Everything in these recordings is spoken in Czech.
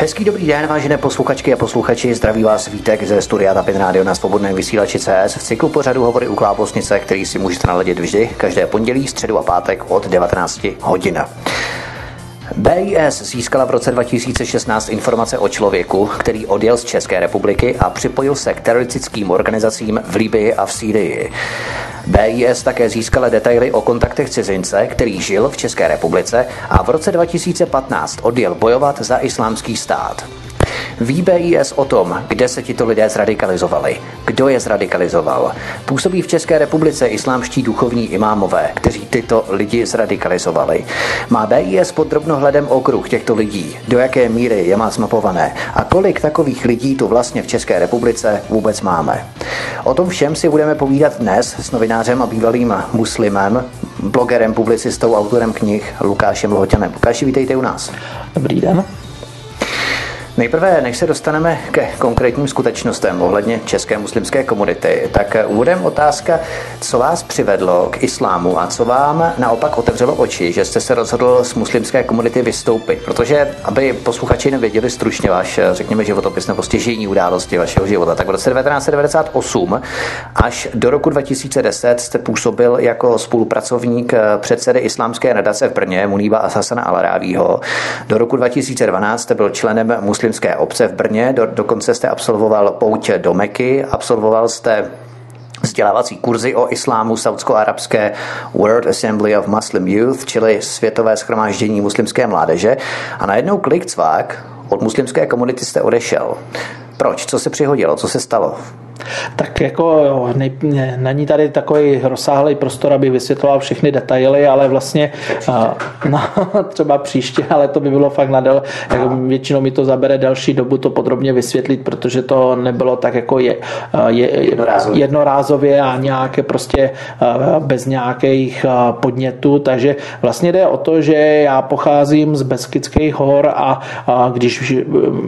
Hezký dobrý den, vážené posluchačky a posluchači. Zdraví vás Vítek ze studia Tapin Radio na svobodném vysílači CS v cyklu pořadu Hovory u Klábosnice, který si můžete naladit vždy, každé pondělí, středu a pátek od 19 hodin. BIS získala v roce 2016 informace o člověku, který odjel z České republiky a připojil se k teroristickým organizacím v Libii a v Sýrii. BIS také získala detaily o kontaktech cizince, který žil v České republice a v roce 2015 odjel bojovat za islámský stát. Ví BIS o tom, kde se tito lidé zradikalizovali, kdo je zradikalizoval. Působí v České republice islámští duchovní imámové, kteří tyto lidi zradikalizovali. Má BIS pod drobnohledem okruh těchto lidí, do jaké míry je má zmapované a kolik takových lidí tu vlastně v České republice vůbec máme. O tom všem si budeme povídat dnes s novinářem a bývalým muslimem, blogerem, publicistou, autorem knih Lukášem Lhoťanem. Lukáši, vítejte u nás. Dobrý den. Nejprve, než se dostaneme ke konkrétním skutečnostem ohledně české muslimské komunity, tak úvodem otázka, co vás přivedlo k islámu a co vám naopak otevřelo oči, že jste se rozhodl z muslimské komunity vystoupit. Protože, aby posluchači nevěděli stručně váš, řekněme, životopis nebo stěžení události vašeho života, tak v roce 1998 až do roku 2010 jste působil jako spolupracovník předsedy islámské nadace v Brně Muníba Asasana Alarávího. Do roku 2012 jste byl členem muslimské muslimské obce v Brně, do, dokonce jste absolvoval pouť do Meky, absolvoval jste vzdělávací kurzy o islámu saudsko-arabské World Assembly of Muslim Youth, čili Světové schromáždění muslimské mládeže. A najednou klik cvák od muslimské komunity jste odešel. Proč? Co se přihodilo? Co se stalo? Tak jako nej, není tady takový rozsáhlý prostor, aby vysvětloval všechny detaily, ale vlastně no, třeba příště, ale to by bylo fakt nadal, jako většinou mi to zabere další dobu to podrobně vysvětlit, protože to nebylo tak jako je, je jednorázově. jednorázově a nějaké prostě bez nějakých podnětů, takže vlastně jde o to, že já pocházím z Beskidských hor a, a když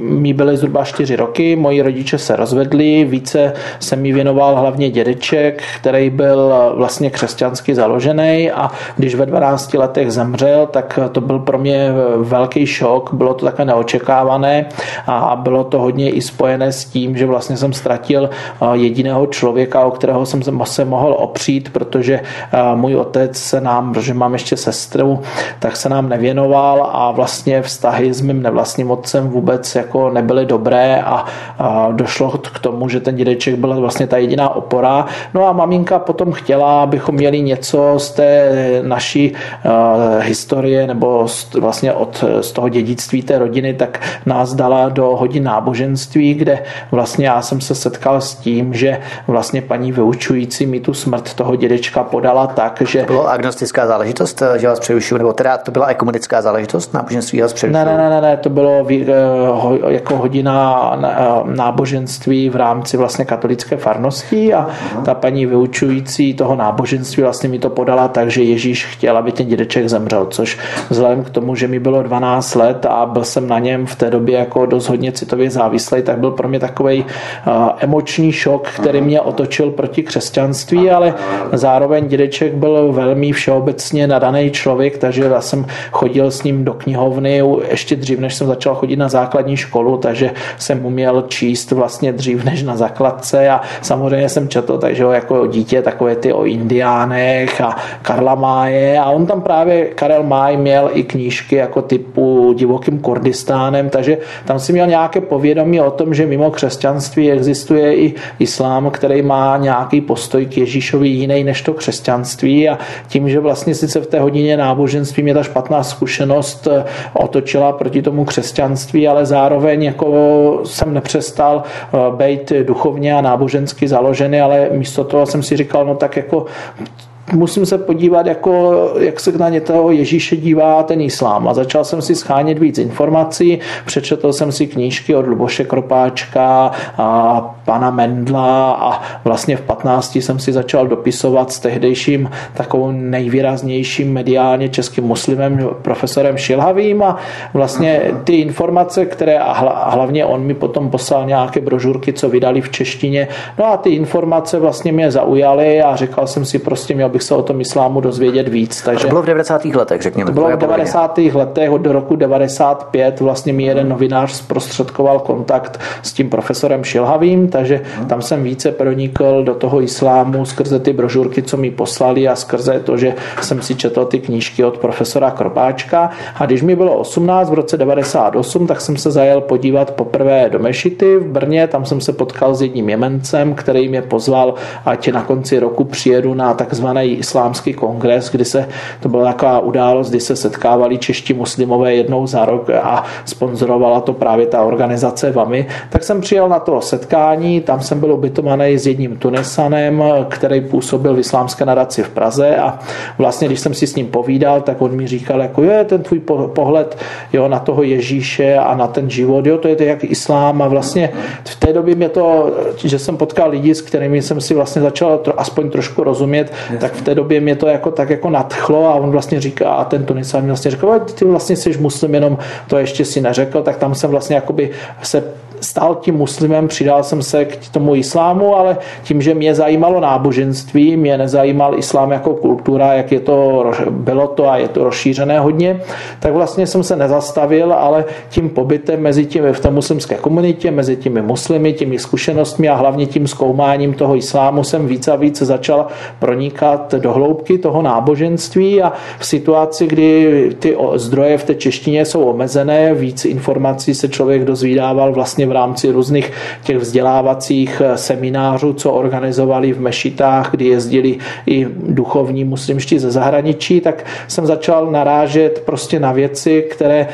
mi byly zhruba čtyři roky, moji rodiče se rozvedli, více se mi věnoval hlavně dědeček, který byl vlastně křesťansky založený a když ve 12 letech zemřel, tak to byl pro mě velký šok, bylo to také neočekávané a bylo to hodně i spojené s tím, že vlastně jsem ztratil jediného člověka, o kterého jsem se mohl opřít, protože můj otec se nám, protože mám ještě sestru, tak se nám nevěnoval a vlastně vztahy s mým nevlastním otcem vůbec jako nebyly dobré a, došlo k tomu, že ten dědeček dědeček byla vlastně ta jediná opora. No a maminka potom chtěla, abychom měli něco z té naší uh, historie nebo z, vlastně od, z toho dědictví té rodiny, tak nás dala do hodin náboženství, kde vlastně já jsem se setkal s tím, že vlastně paní vyučující mi tu smrt toho dědečka podala tak, že... To bylo agnostická záležitost, že vás přerušuju, nebo teda to byla ekumenická záležitost, náboženství vás přerušuju? Ne, ne, ne, ne, to bylo jako hodina náboženství v rámci vlastně katolické farnosti a ta paní vyučující toho náboženství vlastně mi to podala tak, že Ježíš chtěl, aby ten dědeček zemřel, což vzhledem k tomu, že mi bylo 12 let a byl jsem na něm v té době jako dost hodně citově závislý, tak byl pro mě takový emoční šok, který mě otočil proti křesťanství, ale zároveň dědeček byl velmi všeobecně nadaný člověk, takže já jsem chodil s ním do knihovny ještě dřív, než jsem začal chodit na základní školu, takže jsem uměl číst vlastně dřív než na základce a samozřejmě jsem četl, takže jako dítě takové ty o indiánech a Karla Máje a on tam právě, Karel Máj měl i knížky jako typu divokým Kurdistánem, takže tam si měl nějaké povědomí o tom, že mimo křesťanství existuje i islám, který má nějaký postoj k Ježíšovi jiný než to křesťanství a tím, že vlastně sice v té hodině náboženství mě ta špatná zkušenost eh, otočila proti tomu křesťanství, ale zároveň jako jsem nepřestal eh, být duchovně a nábožensky založeny, ale místo toho jsem si říkal, no tak jako musím se podívat, jako, jak se na ně toho Ježíše dívá ten islám. A začal jsem si schánět víc informací, přečetl jsem si knížky od Luboše Kropáčka a pana Mendla a vlastně v 15 jsem si začal dopisovat s tehdejším takovou nejvýraznějším mediálně českým muslimem profesorem Šilhavým. A vlastně ty informace, které a hlavně on mi potom poslal nějaké brožurky, co vydali v češtině, no a ty informace vlastně mě zaujaly a říkal jsem si prostě, měl bych se o tom islámu dozvědět víc. Takže to bylo v 90. letech, řekněme. To bylo v 90. letech od roku 95. Vlastně mi jeden novinář zprostředkoval kontakt s tím profesorem Šilhavým, takže tam jsem více pronikl do toho islámu skrze ty brožurky, co mi poslali a skrze to, že jsem si četl ty knížky od profesora Kropáčka. A když mi bylo 18 v roce 98, tak jsem se zajel podívat poprvé do Mešity v Brně, tam jsem se potkal s jedním Jemencem, který mě pozval, ať na konci roku přijedu na islámský kongres, kdy se, to byla taková událost, kdy se setkávali čeští muslimové jednou za rok a sponzorovala to právě ta organizace VAMI, tak jsem přijel na to setkání, tam jsem byl ubytovaný s jedním Tunesanem, který působil v islámské nadaci v Praze a vlastně, když jsem si s ním povídal, tak on mi říkal, jako je ten tvůj pohled jo, na toho Ježíše a na ten život, jo, to je to jak islám. A vlastně v té době mě to, že jsem potkal lidi, s kterými jsem si vlastně začal aspoň trošku rozumět, tak v té době mě to jako tak jako nadchlo a on vlastně říká, a ten Tunisan mi vlastně říkal, ty vlastně jsi muslim, jenom to ještě si neřekl, tak tam jsem vlastně jakoby se stal tím muslimem, přidal jsem se k tomu islámu, ale tím, že mě zajímalo náboženství, mě nezajímal islám jako kultura, jak je to, bylo to a je to rozšířené hodně, tak vlastně jsem se nezastavil, ale tím pobytem mezi tím v té muslimské komunitě, mezi těmi muslimy, těmi zkušenostmi a hlavně tím zkoumáním toho islámu jsem více a více začal pronikat do hloubky toho náboženství a v situaci, kdy ty zdroje v té češtině jsou omezené, víc informací se člověk dozvídával vlastně rámci různých těch vzdělávacích eh, seminářů, co organizovali v mešitách, kdy jezdili i duchovní muslimští ze zahraničí, tak jsem začal narážet prostě na věci, které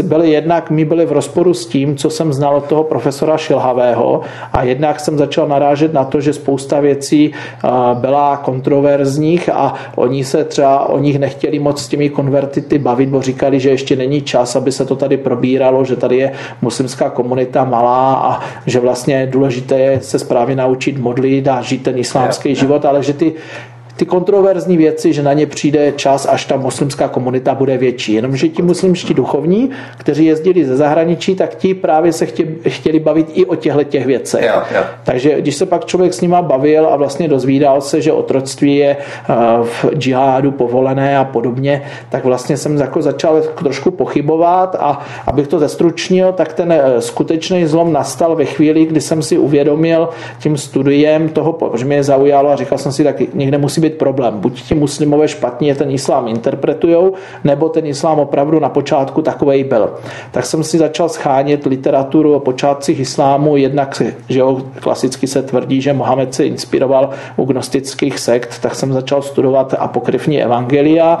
eh, byly jednak, mi byly v rozporu s tím, co jsem znal od toho profesora Šilhavého a jednak jsem začal narážet na to, že spousta věcí eh, byla kontroverzních a oni se třeba o nich nechtěli moc s těmi konvertity bavit, bo říkali, že ještě není čas, aby se to tady probíralo, že tady je muslimská komunita malá a že vlastně je důležité se správně naučit modlit a žít ten islámský život, ale že ty ty kontroverzní věci, že na ně přijde čas, až ta muslimská komunita bude větší. Jenomže ti muslimští duchovní, kteří jezdili ze zahraničí, tak ti právě se chtěli, chtěli bavit i o těchto těch věcech. Jo, jo. Takže když se pak člověk s nima bavil a vlastně dozvídal se, že otroctví je eh, v džihádu povolené a podobně, tak vlastně jsem jako začal trošku pochybovat a abych to zestručnil, tak ten eh, skutečný zlom nastal ve chvíli, kdy jsem si uvědomil tím studiem toho, že mě zaujalo a říkal jsem si, tak někde musí být být problém. Buď ti muslimové špatně ten islám interpretují, nebo ten islám opravdu na počátku takový byl. Tak jsem si začal schánět literaturu o počátcích islámu, jednak že jo, klasicky se tvrdí, že Mohamed se inspiroval u gnostických sekt, tak jsem začal studovat apokryfní evangelia,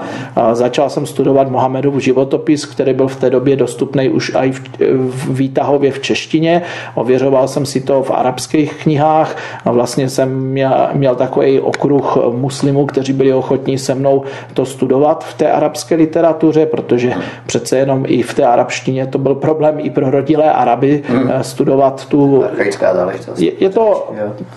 začal jsem studovat Mohamedův životopis, který byl v té době dostupný už i v, v výtahově v češtině. Ověřoval jsem si to v arabských knihách a vlastně jsem měl, měl takový okruh muslimů muslimů, kteří byli ochotní se mnou to studovat v té arabské literatuře, protože přece jenom i v té arabštině to byl problém i pro rodilé Araby hmm. studovat tu... Je, je, to,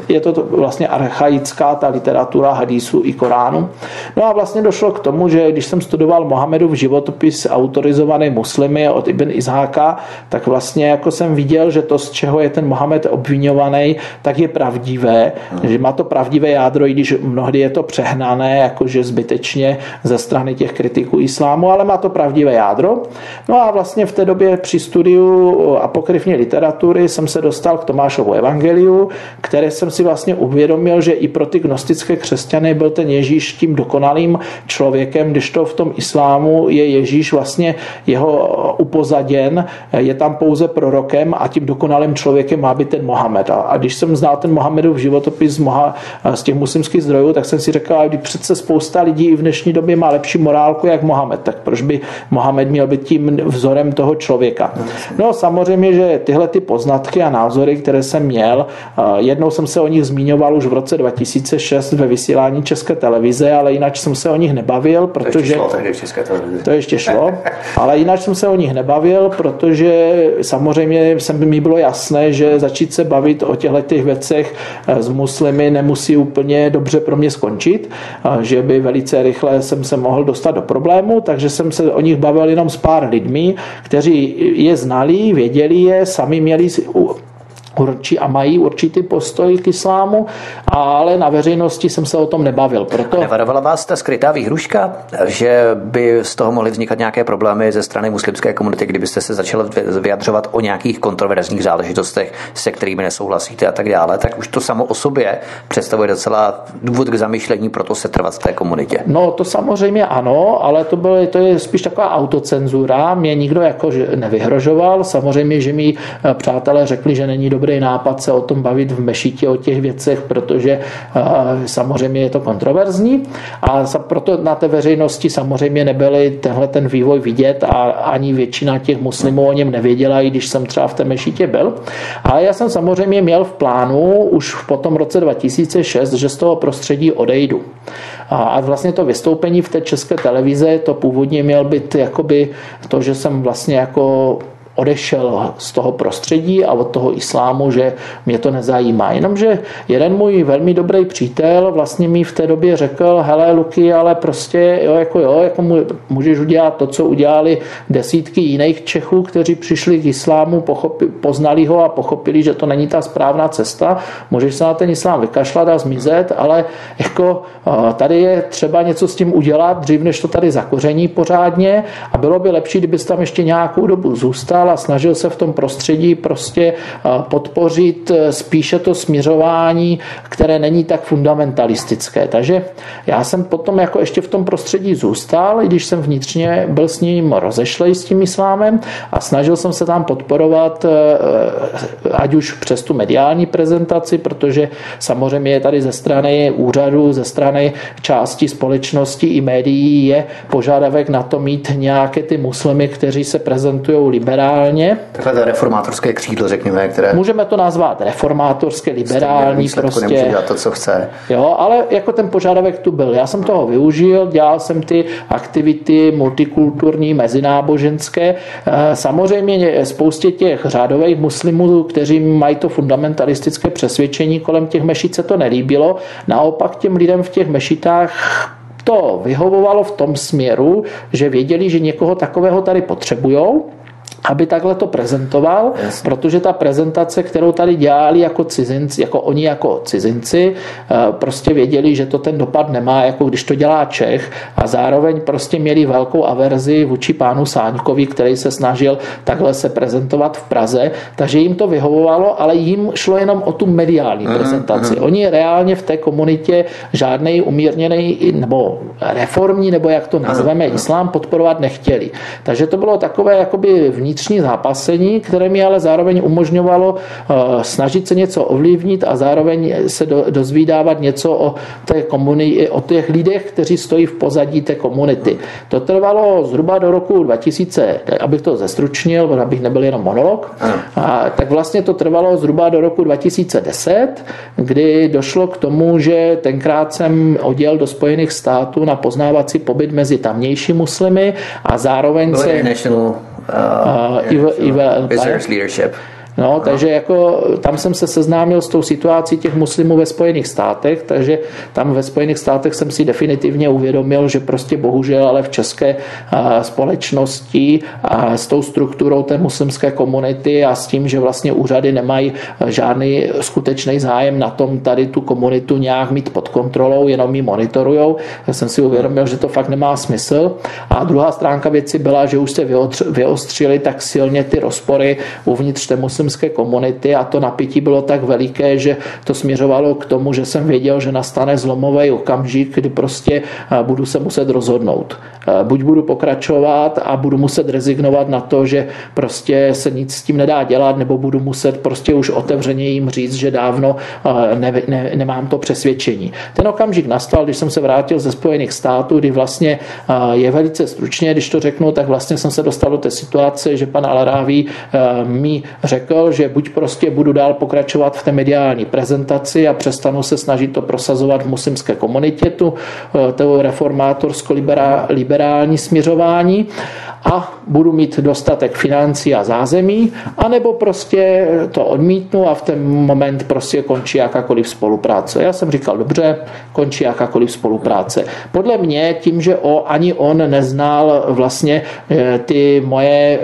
je to vlastně archaická ta literatura hadísu i Koránu. No a vlastně došlo k tomu, že když jsem studoval Mohamedův životopis autorizovaný muslimy od Ibn Izháka, tak vlastně jako jsem viděl, že to, z čeho je ten Mohamed obvinovaný, tak je pravdivé, hmm. že má to pravdivé jádro, i když mnohdy je to přehnané, jakože zbytečně ze strany těch kritiků islámu, ale má to pravdivé jádro. No a vlastně v té době při studiu apokryfní literatury jsem se dostal k Tomášovu evangeliu, které jsem si vlastně uvědomil, že i pro ty gnostické křesťany byl ten Ježíš tím dokonalým člověkem, když to v tom islámu je Ježíš vlastně jeho upozaděn, je tam pouze prorokem a tím dokonalým člověkem má být ten Mohamed. A když jsem znal ten Mohamedův životopis z těch muslimských zdrojů, tak jsem si řekl, řekla, když přece spousta lidí v dnešní době má lepší morálku jak Mohamed, tak proč by Mohamed měl být tím vzorem toho člověka? No samozřejmě, že tyhle ty poznatky a názory, které jsem měl, jednou jsem se o nich zmiňoval už v roce 2006 ve vysílání České televize, ale jinak jsem se o nich nebavil, protože... To ještě šlo. To ještě šlo, ale jinak jsem se o nich nebavil, protože samozřejmě jsem mi bylo jasné, že začít se bavit o těchto těch věcech s muslimy nemusí úplně dobře pro mě skončit skončit, že by velice rychle jsem se mohl dostat do problému, takže jsem se o nich bavil jenom s pár lidmi, kteří je znali, věděli je, sami měli určí a mají určitý postoj k islámu, ale na veřejnosti jsem se o tom nebavil. Proto... A nevarovala vás ta skrytá výhruška, že by z toho mohly vznikat nějaké problémy ze strany muslimské komunity, kdybyste se začali vyjadřovat o nějakých kontroverzních záležitostech, se kterými nesouhlasíte a tak dále, tak už to samo o sobě představuje docela důvod k zamýšlení, proto se trvat v té komunitě. No to samozřejmě ano, ale to, bylo, to je spíš taková autocenzura. Mě nikdo jako nevyhrožoval. Samozřejmě, že mi eh, přátelé řekli, že není dobrý nápad se o tom bavit v mešitě o těch věcech, protože samozřejmě je to kontroverzní. A proto na té veřejnosti samozřejmě nebyly tenhle ten vývoj vidět a ani většina těch muslimů o něm nevěděla, i když jsem třeba v té mešitě byl. Ale já jsem samozřejmě měl v plánu už po tom roce 2006, že z toho prostředí odejdu. A vlastně to vystoupení v té české televize, to původně měl být jakoby to, že jsem vlastně jako odešel z toho prostředí a od toho islámu, že mě to nezajímá. Jenomže jeden můj velmi dobrý přítel vlastně mi v té době řekl, hele Luky, ale prostě jo, jako jo, jako můžeš udělat to, co udělali desítky jiných Čechů, kteří přišli k islámu, pochopi, poznali ho a pochopili, že to není ta správná cesta. Můžeš se na ten islám vykašlat a zmizet, ale jako tady je třeba něco s tím udělat, dřív než to tady zakoření pořádně a bylo by lepší, kdybys tam ještě nějakou dobu zůstal a snažil se v tom prostředí prostě podpořit eh, spíše to směřování, které není tak fundamentalistické. Takže já jsem potom jako ještě v tom prostředí zůstal, i když jsem vnitřně byl s ním rozešlej s tím islámem a snažil jsem se tam podporovat, eh, ať už přes tu mediální prezentaci, protože samozřejmě je tady ze strany úřadu, ze strany části společnosti i médií je požadavek na to mít nějaké ty muslimy, kteří se prezentují liberálně liberálně. Takhle to reformátorské křídlo, řekněme, které... Můžeme to nazvat reformátorské, liberální, prostě. Nemůže dělat to, co chce. Jo, ale jako ten požadavek tu byl. Já jsem toho využil, dělal jsem ty aktivity multikulturní, mezináboženské. Eh, samozřejmě spoustě těch řádových muslimů, kteří mají to fundamentalistické přesvědčení kolem těch mešit se to nelíbilo. Naopak těm lidem v těch mešitách to vyhovovalo v tom směru, že věděli, že někoho takového tady potřebujou aby takhle to prezentoval, yes. protože ta prezentace, kterou tady dělali jako cizinci, jako oni jako cizinci, eh, prostě věděli, že to ten dopad nemá, jako když to dělá Čech a zároveň prostě měli velkou averzi vůči pánu Sáňkovi, který se snažil takhle se prezentovat v Praze, takže jim to vyhovovalo, ale jim šlo jenom o tu mediální uh-huh, prezentaci. Uh-huh. Oni reálně v té komunitě žádný umírněný nebo reformní, nebo jak to nazveme, uh-huh. islám podporovat nechtěli. Takže to bylo takové jakoby vnitř vnitřní zápasení, které mi ale zároveň umožňovalo eh, snažit se něco ovlivnit a zároveň se dozvídávat něco o té komunitě, o těch lidech, kteří stojí v pozadí té komunity. To trvalo zhruba do roku 2000, abych to zestručnil, abych nebyl jenom monolog, a, tak vlastně to trvalo zhruba do roku 2010, kdy došlo k tomu, že tenkrát jsem odjel do Spojených států na poznávací pobyt mezi tamnější muslimy a zároveň se... uh, uh Eva, Eva Business leadership. No, takže jako tam jsem se seznámil s tou situací těch muslimů ve Spojených státech, takže tam ve Spojených státech jsem si definitivně uvědomil, že prostě bohužel ale v české společnosti a s tou strukturou té muslimské komunity a s tím, že vlastně úřady nemají žádný skutečný zájem na tom tady tu komunitu nějak mít pod kontrolou, jenom ji monitorujou, tak jsem si uvědomil, že to fakt nemá smysl. A druhá stránka věci byla, že už se vyostřily tak silně ty rozpory uvnitř té muslimské muslimské komunity a to napětí bylo tak veliké, že to směřovalo k tomu, že jsem věděl, že nastane zlomový okamžik, kdy prostě eh, budu se muset rozhodnout. Eh, buď budu pokračovat a budu muset rezignovat na to, že prostě se nic s tím nedá dělat, nebo budu muset prostě už otevřeně jim říct, že dávno eh, ne, ne, nemám to přesvědčení. Ten okamžik nastal, když jsem se vrátil ze Spojených států, kdy vlastně je velice stručně, když to řeknu, tak vlastně jsem se dostal do té situace, že pan Alaráví mi řekl, řekl, že buď prostě budu dál pokračovat v té mediální prezentaci a přestanu se snažit to prosazovat v muslimské komunitě, tu, eh, reformátorsko-liberální směřování, a budu mít dostatek financí a zázemí, anebo prostě to odmítnu a v ten moment prostě končí jakákoliv spolupráce. Já jsem říkal, dobře, končí jakákoliv spolupráce. Podle mě tím, že o, ani on neznal vlastně eh, ty moje,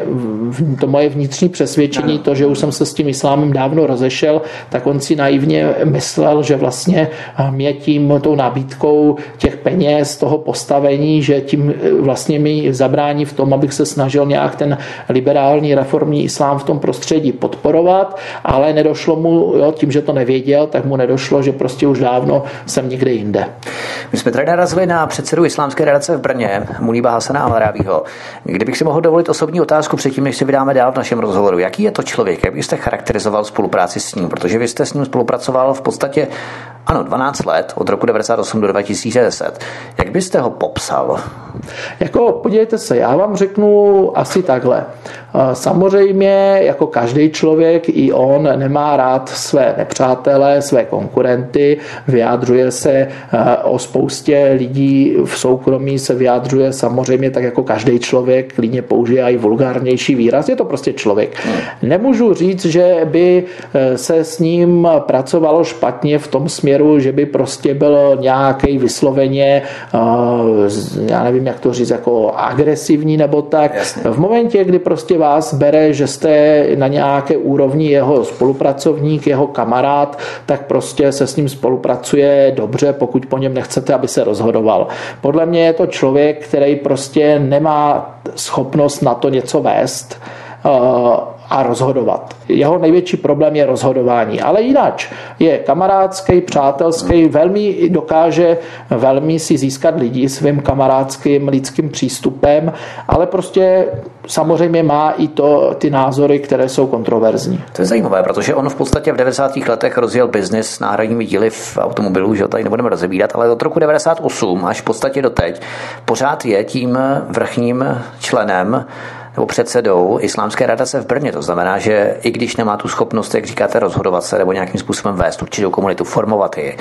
to moje vnitřní přesvědčení, to, že už jsem se s tím islámem dávno rozešel, tak on si naivně myslel, že vlastně mě tím, tou nabídkou těch peněz, toho postavení, že tím eh, vlastně mi zabrání v tom, abych se snažil nějak ten liberální reformní islám v tom prostředí podporovat, ale nedošlo mu, jo, tím, že to nevěděl, tak mu nedošlo, že prostě už dávno jsem někde jinde. My jsme tady narazili na předsedu islámské redakce v Brně, Muníba Hasana Alrávího. Kdybych si mohl dovolit osobní otázku předtím, než se vydáme dál v našem rozhovoru. Jaký je to člověk? Jak byste charakterizoval spolupráci s ním? Protože vy jste s ním spolupracoval v podstatě, ano, 12 let, od roku 98 do 2010. Jak byste ho popsal? Jako, podívejte se, já vám řeknu asi takhle. Samozřejmě, jako každý člověk, i on nemá rád své nepřátele, své konkurenty, vyjádřuje se eh, o spoustě lidí v soukromí, se vyjádřuje samozřejmě tak jako každý člověk, klidně použije i vulgárnější výraz, je to prostě člověk. Nemůžu říct, že by eh, se s ním pracovalo špatně v tom směru, že by prostě byl nějaký vysloveně, eh, já nevím, jak to říct, jako agresivní nebo tak. Jasně. V momentě, kdy prostě vás bere, že jste na nějaké úrovni jeho spolupracovník, jeho kamarád, tak prostě se s ním spolupracuje dobře, pokud po něm nechcete, aby se rozhodoval. Podle mě je to člověk, který prostě nemá schopnost na to něco vést eh, a rozhodovat. Jeho největší problém je rozhodování, ale jinak je kamarádský, přátelský, velmi dokáže velmi si získat lidi svým kamarádským lidským přístupem, ale prostě samozřejmě má i to, ty názory, které jsou kontroverzní. To je zajímavé, protože on v podstatě v 90. letech rozjel biznis s náhradními díly v automobilu, že tady nebudeme rozebírat, ale od roku 98 až v podstatě doteď pořád je tím vrchním členem nebo předsedou Islámské radace v Brně. To znamená, že i když nemá tu schopnost, jak říkáte, rozhodovat se nebo nějakým způsobem vést určitou komunitu, formovat ji,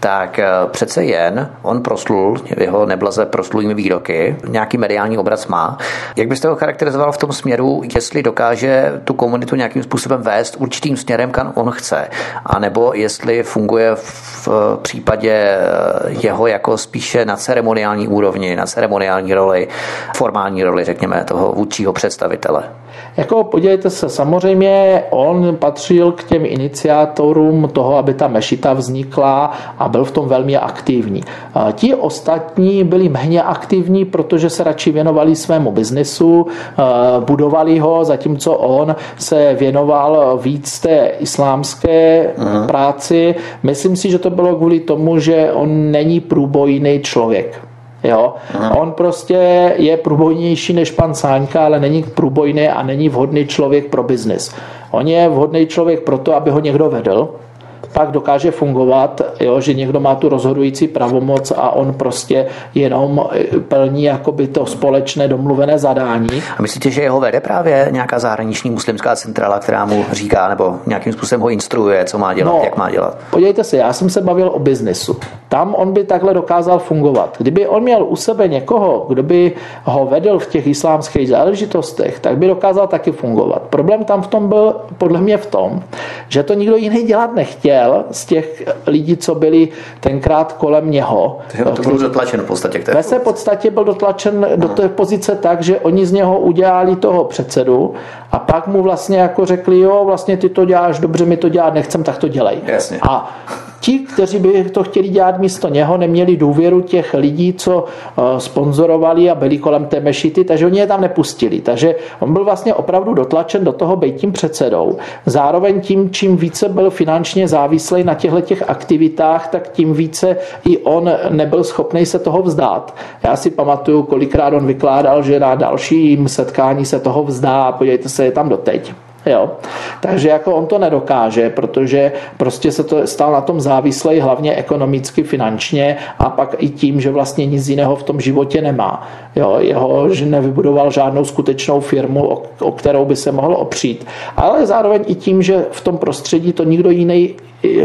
tak eh, přece jen on proslul, jeho neblaze proslulými výroky, nějaký mediální obraz má. Jak byste ho charakterizoval v tom směru, jestli dokáže tu komunitu nějakým způsobem vést určitým směrem, kam on chce, anebo jestli funguje v případě eh, jeho jako spíše na ceremoniální úrovni, na ceremoniální roli, formální roli, řekněme, toho vůdčího představitele. Jako podívejte se, samozřejmě on patřil k těm iniciátorům toho, aby ta mešita vznikla a byl v tom velmi aktivní. Ti ostatní byli méně aktivní, protože se radši věnovali svému biznesu, budovali ho, zatímco on se věnoval víc té islámské Aha. práci. Myslím si, že to bylo kvůli tomu, že on není průbojný člověk. Jo? On prostě je průbojnější než pan Sáňka, ale není průbojný a není vhodný člověk pro biznis. On je vhodný člověk pro to, aby ho někdo vedl, pak dokáže fungovat, jo, že někdo má tu rozhodující pravomoc a on prostě jenom eh, plní jakoby to společné domluvené zadání. A myslíte, že jeho vede právě nějaká zahraniční muslimská centrála, která mu říká nebo nějakým způsobem ho instruuje, co má dělat, no, jak má dělat? Podívejte se, já jsem se bavil o biznesu. Tam on by takhle dokázal fungovat. Kdyby on měl u sebe někoho, kdo by ho vedl v těch islámských záležitostech, tak by dokázal taky fungovat. Problém tam v tom byl podle mě v tom, že to nikdo jiný dělat nechtěl chtěl z těch lidí, co byli tenkrát kolem něho. To byl dotlačen v podstatě. K té v podstatě byl dotlačen Aha. do té pozice tak, že oni z něho udělali toho předsedu a pak mu vlastně jako řekli, jo, vlastně ty to děláš dobře, my to dělat nechcem, tak to dělej. Jasně. A ti, kteří by to chtěli dělat místo něho, neměli důvěru těch lidí, co eh, sponzorovali a byli kolem té mešity, takže oni je tam nepustili. Takže on byl vlastně opravdu dotlačen do toho být tím předsedou. Zároveň tím, čím více byl finančně závislý na těchto těch aktivitách, tak tím více i on nebyl schopný se toho vzdát. Já si pamatuju, kolikrát on vykládal, že na dalším setkání se toho vzdá a podívejte se, je tam doteď. Jo. Takže jako on to nedokáže, protože prostě se to stal na tom závislej hlavně ekonomicky, finančně a pak i tím, že vlastně nic jiného v tom životě nemá. Jo. Jeho, že nevybudoval žádnou skutečnou firmu, o, o kterou by se mohl opřít. Ale zároveň i tím, že v tom prostředí to nikdo jiný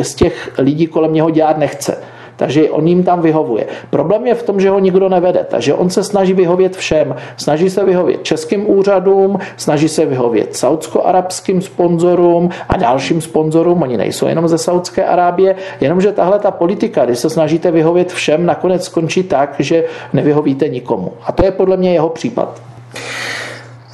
z těch lidí kolem něho dělat nechce. Takže on jim tam vyhovuje. Problém je v tom, že ho nikdo nevede, takže on se snaží vyhovět všem. Snaží se vyhovět českým úřadům, snaží se vyhovět saudsko-arabským sponzorům a dalším sponzorům. Oni nejsou jenom ze Saudské Arábie, jenomže tahle ta politika, když se snažíte vyhovět všem, nakonec skončí tak, že nevyhovíte nikomu. A to je podle mě jeho případ.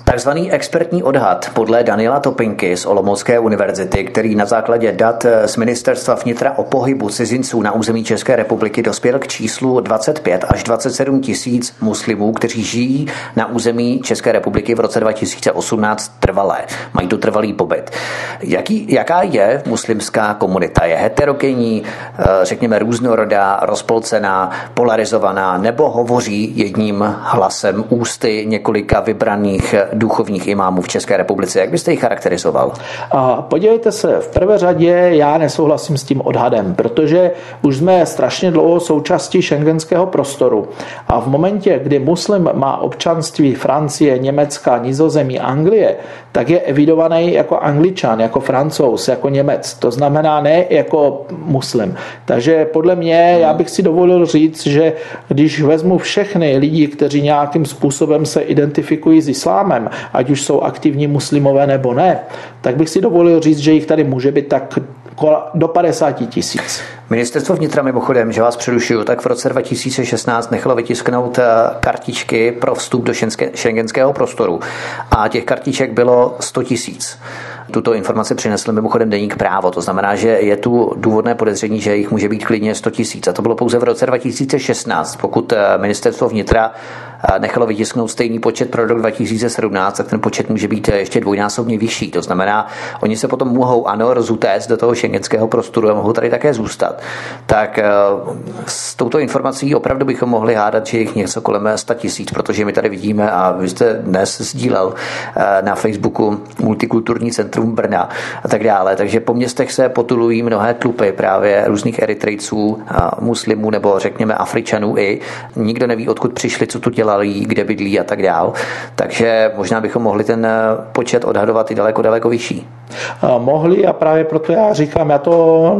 Takzvaný expertní odhad podle Daniela Topinky z Olomoucké univerzity, který na základě dat z ministerstva vnitra o pohybu cizinců na území České republiky dospěl k číslu 25 až 27 tisíc muslimů, kteří žijí na území České republiky v roce 2018 trvalé. Mají tu trvalý pobyt. Jaký, jaká je muslimská komunita? Je heterogenní, eh, řekněme různorodá, rozpolcená, polarizovaná, nebo hovoří jedním hlasem ústy několika vybraných duchovních imámů v České republice. Jak byste ji charakterizoval? A podívejte se, v prvé řadě já nesouhlasím s tím odhadem, protože už jsme strašně dlouho součástí šengenského prostoru. A v momentě, kdy muslim má občanství Francie, Německa, Nizozemí, Anglie, tak je evidovaný jako angličan, jako francouz, jako Němec. To znamená ne jako muslim. Takže podle mě, já bych si dovolil říct, že když vezmu všechny lidi, kteří nějakým způsobem se identifikují s islámem, ať už jsou aktivní muslimové nebo ne, tak bych si dovolil říct, že jich tady může být tak do 50 tisíc. Ministerstvo vnitra mimochodem, že vás přerušuju, tak v roce 2016 nechalo vytisknout eh, kartičky pro vstup do šengenského prostoru a těch kartiček bylo 100 tisíc. Tuto informaci přinesl mimochodem deník právo. To znamená, že je tu důvodné podezření, že jich může být klidně 100 tisíc. A to bylo pouze v roce 2016, pokud eh, ministerstvo vnitra nechalo vytisknout stejný počet pro rok 2017, tak ten počet může být ještě dvojnásobně vyšší. To znamená, oni se potom mohou, ano, rozutéct do toho šengenského prostoru a mohou tady také zůstat. Tak eh, s touto informací opravdu bychom mohli hádat, že jich něco kolem 100 tisíc, protože my tady vidíme a vy jste dnes sdílel eh, na Facebooku Multikulturní centrum Brna a tak dále. Takže po městech se potulují mnohé tlupy právě různých Eritrejců, muslimů nebo řekněme Afričanů i. Nikdo neví, odkud přišli, co tu dělají, kde bydlí a tak dál. Takže možná bychom mohli ten eh, počet odhadovat i daleko, daleko vyšší. Mohli a právě proto já říkám, já to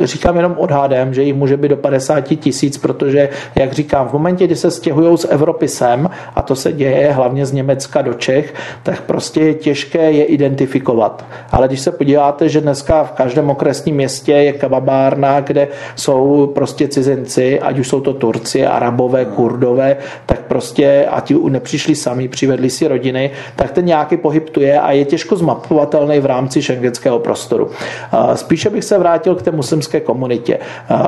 říkám jenom odhadem, že jich může být do 50 tisíc, protože, jak říkám, v momentě, kdy se stěhují z Evropy sem, a to se děje hlavně z Německa do Čech, tak prostě je těžké je identifikovat. Ale když se podíváte, že dneska v každém okresním městě je kababárna, kde jsou prostě cizinci, ať už jsou to Turci, Arabové, Kurdové, tak prostě, a ti nepřišli sami, přivedli si rodiny, tak ten nějaký pohyb tu je a je těžko zmapovatelný v rámci šengenského prostoru. Spíše bych se vrátil k té muslimské komunitě.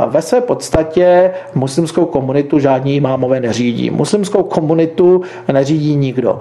Ve své podstatě muslimskou komunitu žádní imámové neřídí. Muslimskou komunitu neřídí nikdo.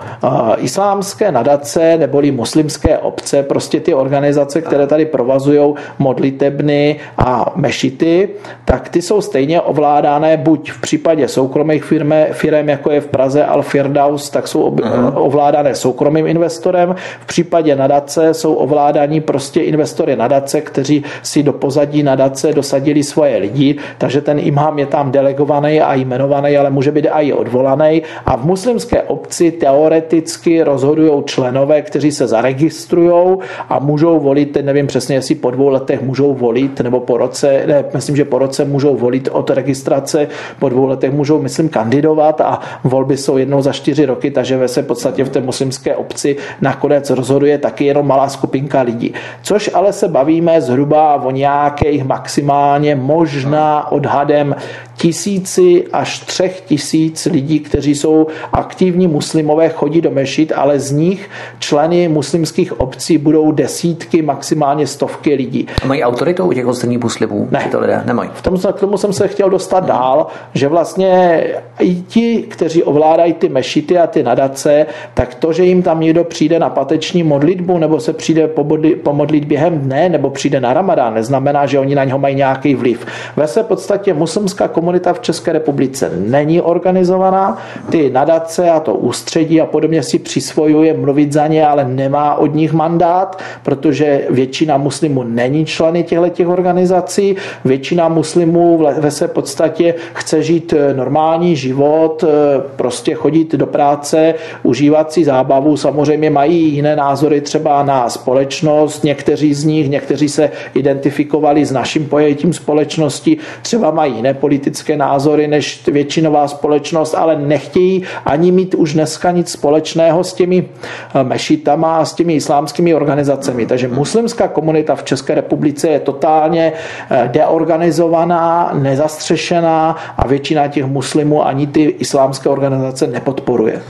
Islámské nadace neboli muslimské obce, prostě ty organizace, které tady provazují modlitebny a mešity, tak ty jsou stejně ovládané buď v případě soukromých firme, firm, jako je v Praze Al-Firdaus, tak jsou ovládané soukromým investorem. V případě nadace jsou ovládaní prostě investory nadace, kteří si do pozadí nadace dosadili svoje lidi, takže ten imám je tam delegovaný a jmenovaný, ale může být i odvolaný. A v muslimské obci teoreticky rozhodují členové, kteří se zaregistrují a můžou volit, teď nevím přesně, jestli po dvou letech můžou volit, nebo po roce, ne, myslím, že po roce můžou volit od registrace, po dvou letech můžou, myslím, kandidovat a volby jsou jednou za čtyři roky, takže ve se podstatě v té muslimské obci nakonec rozhoduje taky jenom malá skupinka lidí. Což ale se bavíme zhruba o nějakých maximálně možná odhadem tisíci až třech tisíc lidí, kteří jsou aktivní muslimové, chodí do mešit, ale z nich členy muslimských obcí budou desítky, maximálně stovky lidí. A mají autoritu u těch ostatních muslimů? Ne. To lidé nemají. V tom, k tomu jsem se chtěl dostat dál, že vlastně i ti, kteří ovládají ty mešity a ty nadace, tak to, že jim tam někdo přijde na pateční modlitbu nebo se přijde pomodlit během dne nebo přijde na ramadán, neznamená, že oni na něho mají nějaký vliv. Ve své podstatě muslimská komunita komunita v České republice není organizovaná. Ty nadace a to ústředí a podobně si přisvojuje mluvit za ně, ale nemá od nich mandát, protože většina muslimů není členy těchto organizací. Většina muslimů ve své podstatě chce žít eh, normální život, eh, prostě chodit do práce, užívat si zábavu. Samozřejmě mají jiné názory třeba na společnost, někteří z nich, někteří se identifikovali s naším pojetím společnosti, třeba mají jiné politické názory než většinová společnost, ale nechtějí ani mít už dneska nic společného s těmi eh, mešitama a s těmi islámskými organizacemi. Takže muslimská komunita v České republice je totálně deorganizovaná, nezastřešená a většina těch muslimů ani ty islámské organizace nepodporuje.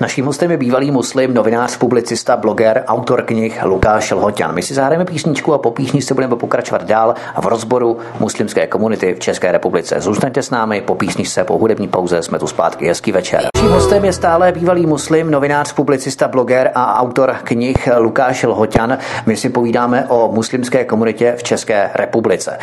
Naším hostem je bývalý muslim, novinář, publicista, bloger, autor knih Lukáš Lhoťan. My si zahrajeme písničku a po písničce budeme pokračovat dál v rozboru muslimské komunity v České republice. Zůstaňte s námi, po písničce, po hudební pauze jsme tu zpátky. Hezký večer. Naším hostem je stále bývalý muslim, novinář, publicista, bloger a autor knih Lukáš Lhoťan. My si povídáme o muslimské komunitě v České republice.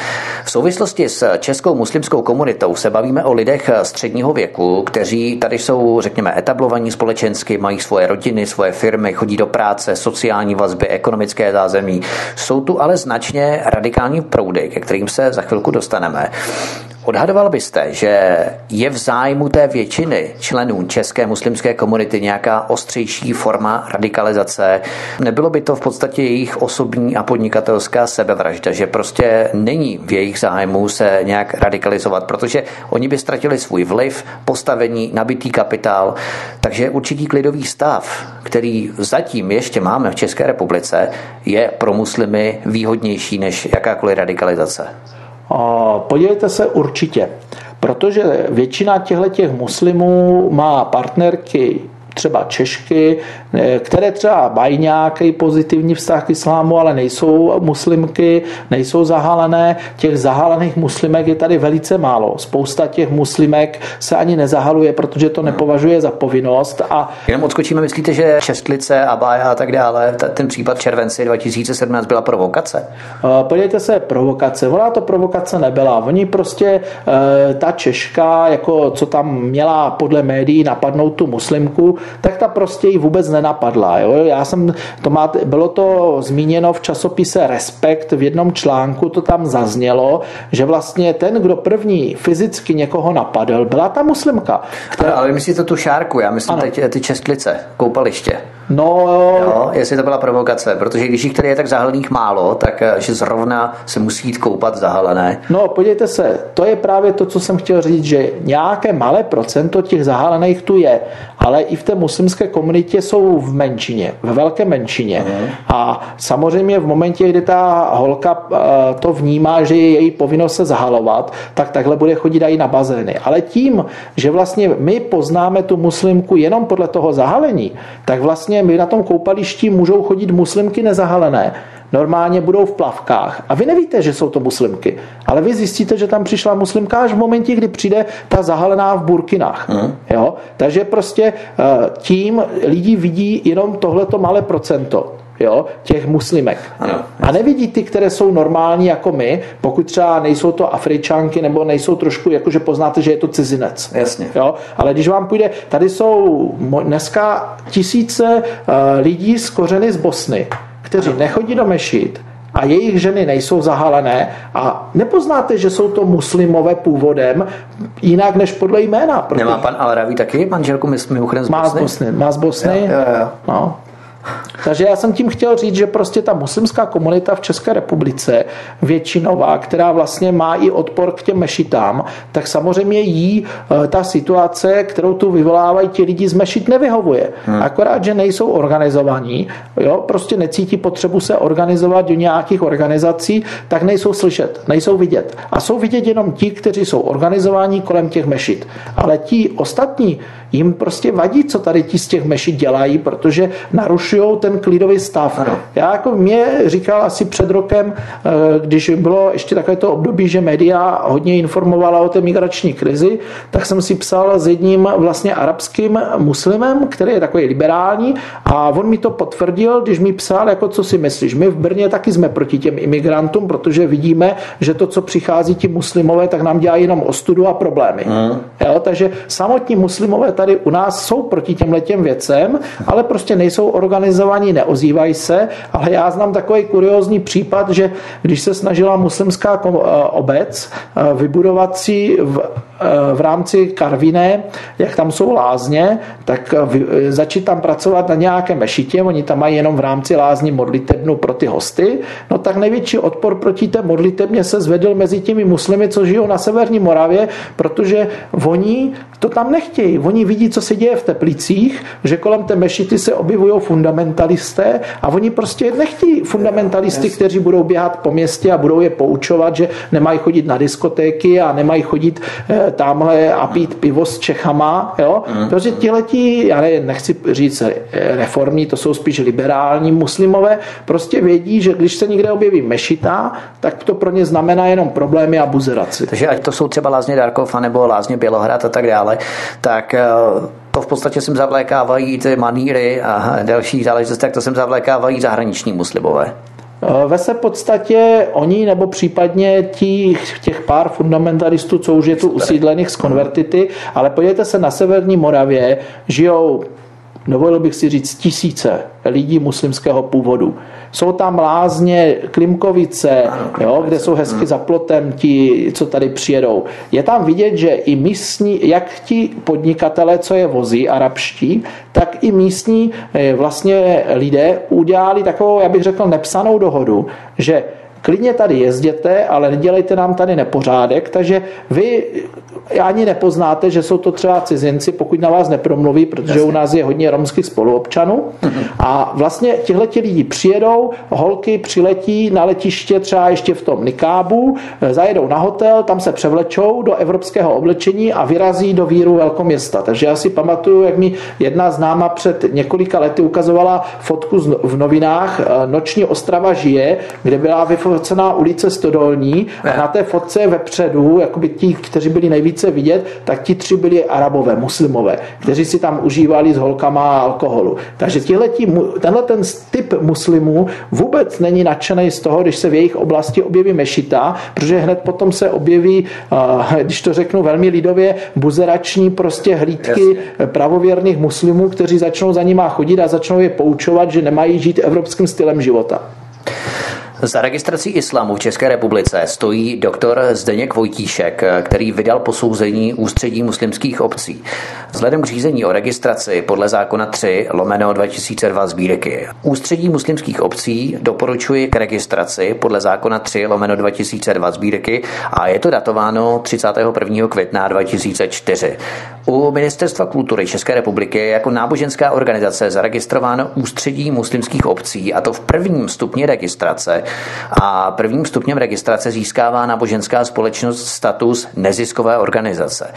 V souvislosti s českou muslimskou komunitou se bavíme o lidech středního věku, kteří tady jsou, řekněme, etablovaní společensky, mají svoje rodiny, svoje firmy, chodí do práce, sociální vazby, ekonomické zázemí. Jsou tu ale značně radikální proudy, ke kterým se za chvilku dostaneme. Odhadoval byste, že je v zájmu té většiny členů české muslimské komunity nějaká ostřejší forma radikalizace? Nebylo by to v podstatě jejich osobní a podnikatelská sebevražda, že prostě není v jejich zájmu se nějak radikalizovat, protože oni by ztratili svůj vliv, postavení, nabitý kapitál. Takže určitý klidový stav, který zatím ještě máme v České republice, je pro muslimy výhodnější než jakákoliv radikalizace. Podívejte se určitě, protože většina těchto muslimů má partnerky třeba Češky, eh, které třeba mají nějaký pozitivní vztah k islámu, ale nejsou muslimky, nejsou zahalené. Těch zahalených muslimek je tady velice málo. Spousta těch muslimek se ani nezahaluje, protože to nepovažuje za povinnost. A Jenom odskočíme, myslíte, že Čestlice, Abája a tak dále, ten případ červenci 2017 byla provokace? Eh, podívejte se, provokace. Ona to provokace nebyla. Oni prostě, eh, ta Češka, jako co tam měla podle médií napadnout tu muslimku, tak ta prostě ji vůbec nenapadla. Jo? Já jsem, to má, bylo to zmíněno v časopise Respekt, v jednom článku to tam zaznělo, že vlastně ten, kdo první fyzicky někoho napadl, byla ta muslimka. Která... Ale, ale myslíte tu šárku, já myslím ano. teď ty čestlice, koupaliště. No, jo, jestli to byla provokace, protože když jich tady je tak zahalených málo, tak eh, že zrovna se musí jít koupat zahalené. No, podívejte se, to je právě to, co jsem chtěl říct, že nějaké malé procento těch zahalených tu je, ale i v té muslimské komunitě jsou v menšině, ve velké menšině. Uh-huh. A samozřejmě v momentě, kdy ta holka eh, to vnímá, že je její povinnost se zahalovat, tak takhle bude chodit i na bazény. Ale tím, že vlastně my poznáme tu muslimku jenom podle toho zahalení, tak vlastně my na tom koupališti můžou chodit muslimky nezahalené normálně budou v plavkách. A vy nevíte, že jsou to muslimky, ale vy zjistíte, že tam přišla muslimka až v momentě, kdy přijde ta zahalená v burkinách. Hmm. Jo? Takže prostě eh, tím lidi vidí jenom tohleto malé procento jo, těch muslimek. Ano, a nevidí ty, které jsou normální jako my, pokud třeba nejsou to Afričanky nebo nejsou trošku, jakože poznáte, že je to cizinec. Jasně. Jo? Ale když vám půjde, tady jsou dneska tisíce uh, lidí z kořeny z Bosny, kteří nechodí do mešit, a jejich ženy nejsou zahalené a nepoznáte, že jsou to muslimové původem jinak než podle jména. Protože... Nemá pan Al-Ravi taky manželku mimochodem z Bosny? Má z Bosny. Má z Bosny. Jo, jo, jo. No. Takže já jsem tím chtěl říct, že prostě ta muslimská komunita v České republice, většinová, která vlastně má i odpor k těm mešitám, tak samozřejmě jí eh, ta situace, kterou tu vyvolávají ti lidi z mešit, nevyhovuje. Hmm. Akorát, že nejsou organizovaní, jo, prostě necítí potřebu se organizovat do nějakých organizací, tak nejsou slyšet, nejsou vidět. A jsou vidět jenom ti, kteří jsou organizovaní kolem těch mešit. Ale ti ostatní, jim prostě vadí, co tady ti z těch mešit dělají, protože narušují ten klidový stav. Ano. Já jako mě říkal asi před rokem, eh, když bylo ještě takové to období, že média hodně informovala o té migrační krizi, tak jsem si psal s jedním vlastně arabským muslimem, který je takový liberální a on mi to potvrdil, když mi psal, jako co si myslíš. My v Brně taky jsme proti těm imigrantům, protože vidíme, že to, co přichází ti muslimové, tak nám dělá jenom ostudu a problémy. Mm. Jo, takže samotní muslimové tady u nás jsou proti těm letěm věcem, ale prostě nejsou organizovaní, neozývají se, ale já znám takový kuriózní případ, že když se snažila muslimská eh, obec eh, vybudovat si v Eh, v rámci Karviné, jak tam jsou lázně, tak začít tam pracovat na nějaké mešitě, oni tam mají jenom v rámci lázní modlitebnu pro ty hosty, no tak největší odpor proti té modlitebně se zvedl mezi těmi muslimy, co žijou na severní Moravě, protože oni to tam nechtějí. Oni vidí, co se děje v Teplicích, že kolem té mešity se objevují fundamentalisté a oni prostě nechtějí fundamentalisty, kteří budou běhat po městě a budou je poučovat, že nemají chodit na diskotéky a nemají chodit eh, tamhle a pít pivo s Čechama, jo? Mm. Protože tihleti, já ne, nechci říct reformní, to jsou spíš liberální muslimové, prostě vědí, že když se někde objeví mešita, tak to pro ně znamená jenom problémy a buzeraci. Takže ať to jsou třeba Lázně Darkov nebo Lázně Bělohrad a tak dále, tak eh, to v podstatě sem zavlékávají ty maníry a další záležitosti, tak to sem zavlékávají zahraniční muslimové. Eh, ve se podstatě oni nebo případně těch, těch pár fundamentalistů, co už je tu usídlených z konvertity, ale podívejte se na severní Moravě, žijou dovolil bych si říct tisíce lidí muslimského původu. Jsou tam lázně Klimkovice, jo, kde jsou hezky za plotem ti, co tady přijedou. Je tam vidět, že i místní, jak ti podnikatelé, co je vozí, arabští, tak i místní eh, vlastně lidé udělali takovou, já bych řekl, nepsanou dohodu, že klidně tady jezděte, ale nedělejte nám tady nepořádek, takže vy ani nepoznáte, že jsou to třeba cizinci, pokud na vás nepromluví, protože Jasně. u nás je hodně romských spoluobčanů. Mhm. A vlastně tihle lidi přijedou, holky přiletí na letiště třeba ještě v tom nikábu, zajedou na hotel, tam se převlečou do evropského oblečení a vyrazí do víru velkoměsta. Takže já si pamatuju, jak mi jedna známa před několika lety ukazovala fotku v novinách Noční Ostrava žije, kde byla vyfocená ulice Stodolní a na té fotce vepředu, jakoby ti, kteří byli nejvíce vidět, tak ti tři byli arabové, muslimové, kteří si tam užívali s holkama a alkoholu. Takže tihleti, tenhle ten typ muslimů vůbec není nadšený z toho, když se v jejich oblasti objeví mešita, protože hned potom se objeví, když to řeknu velmi lidově, buzerační prostě hlídky Jasně. pravověrných muslimů, kteří začnou za nima chodit a začnou je poučovat, že nemají žít evropským stylem života. Za registrací islámu v České republice stojí doktor Zdeněk Vojtíšek, který vydal posouzení ústředí muslimských obcí. Vzhledem k řízení o registraci podle zákona 3 lomeno 2002 sbírky. Ústředí muslimských obcí doporučuji k registraci podle zákona 3 lomeno 2002 sbírky a je to datováno 31. května 2004. U Ministerstva kultury České republiky je jako náboženská organizace zaregistrováno ústředí muslimských obcí a to v prvním stupni registrace a prvním stupněm registrace získává náboženská společnost status neziskové organizace.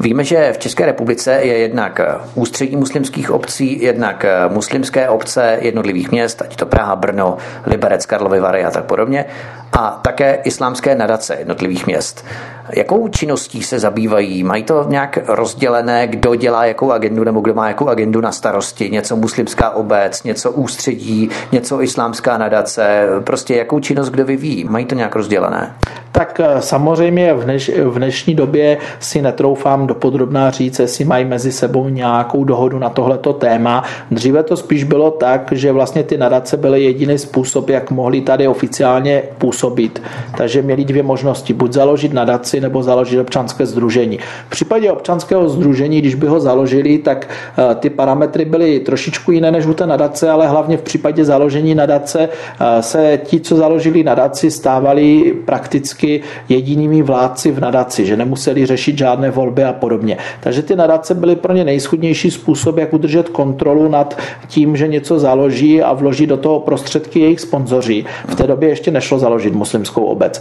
Víme, že v České republice je jednak ústředí muslimských obcí, jednak muslimské obce jednotlivých měst, ať to Praha, Brno, Liberec, Karlovy Vary a tak podobně, a také islámské nadace jednotlivých měst. Jakou činností se zabývají? Mají to nějak rozdělené, kdo dělá jakou agendu nebo kdo má jakou agendu na starosti? Něco muslimská obec, něco ústředí, něco islámská nadace? Prostě jakou činnost kdo vyvíjí? Mají to nějak rozdělené? Tak eh, samozřejmě v, dneš, v dnešní době si netroufám dopodrobná říct, jestli mají mezi sebou nějakou dohodu na tohleto téma. Dříve to spíš bylo tak, že vlastně ty nadace byly jediný způsob, jak mohli tady oficiálně působit. Takže měli dvě možnosti. Buď založit nadaci, nebo založit občanské združení. V případě občanského združení, když by ho založili, tak eh, ty parametry byly trošičku jiné než u té nadace, ale hlavně v případě založení nadace eh, se ti, co založili nadaci, stávali prakticky prakticky jedinými vládci v nadaci, že nemuseli řešit žádné volby a podobně. Takže ty nadace byly pro ně nejschudnější způsob, jak udržet kontrolu nad tím, že něco založí a vloží do toho prostředky jejich sponzoři. V té době ještě nešlo založit muslimskou obec.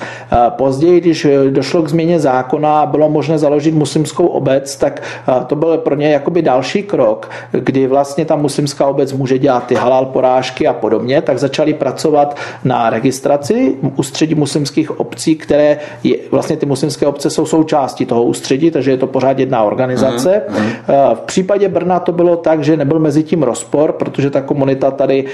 Později, když došlo k změně zákona a bylo možné založit muslimskou obec, tak to byl pro ně jakoby další krok, kdy vlastně ta muslimská obec může dělat ty halal porážky a podobně, tak začali pracovat na registraci ústředí muslimských obcí, které je, vlastně ty muslimské obce jsou součástí toho ústředí, takže je to pořád jedna organizace. Mm, mm. V případě Brna to bylo tak, že nebyl mezi tím rozpor, protože ta komunita tady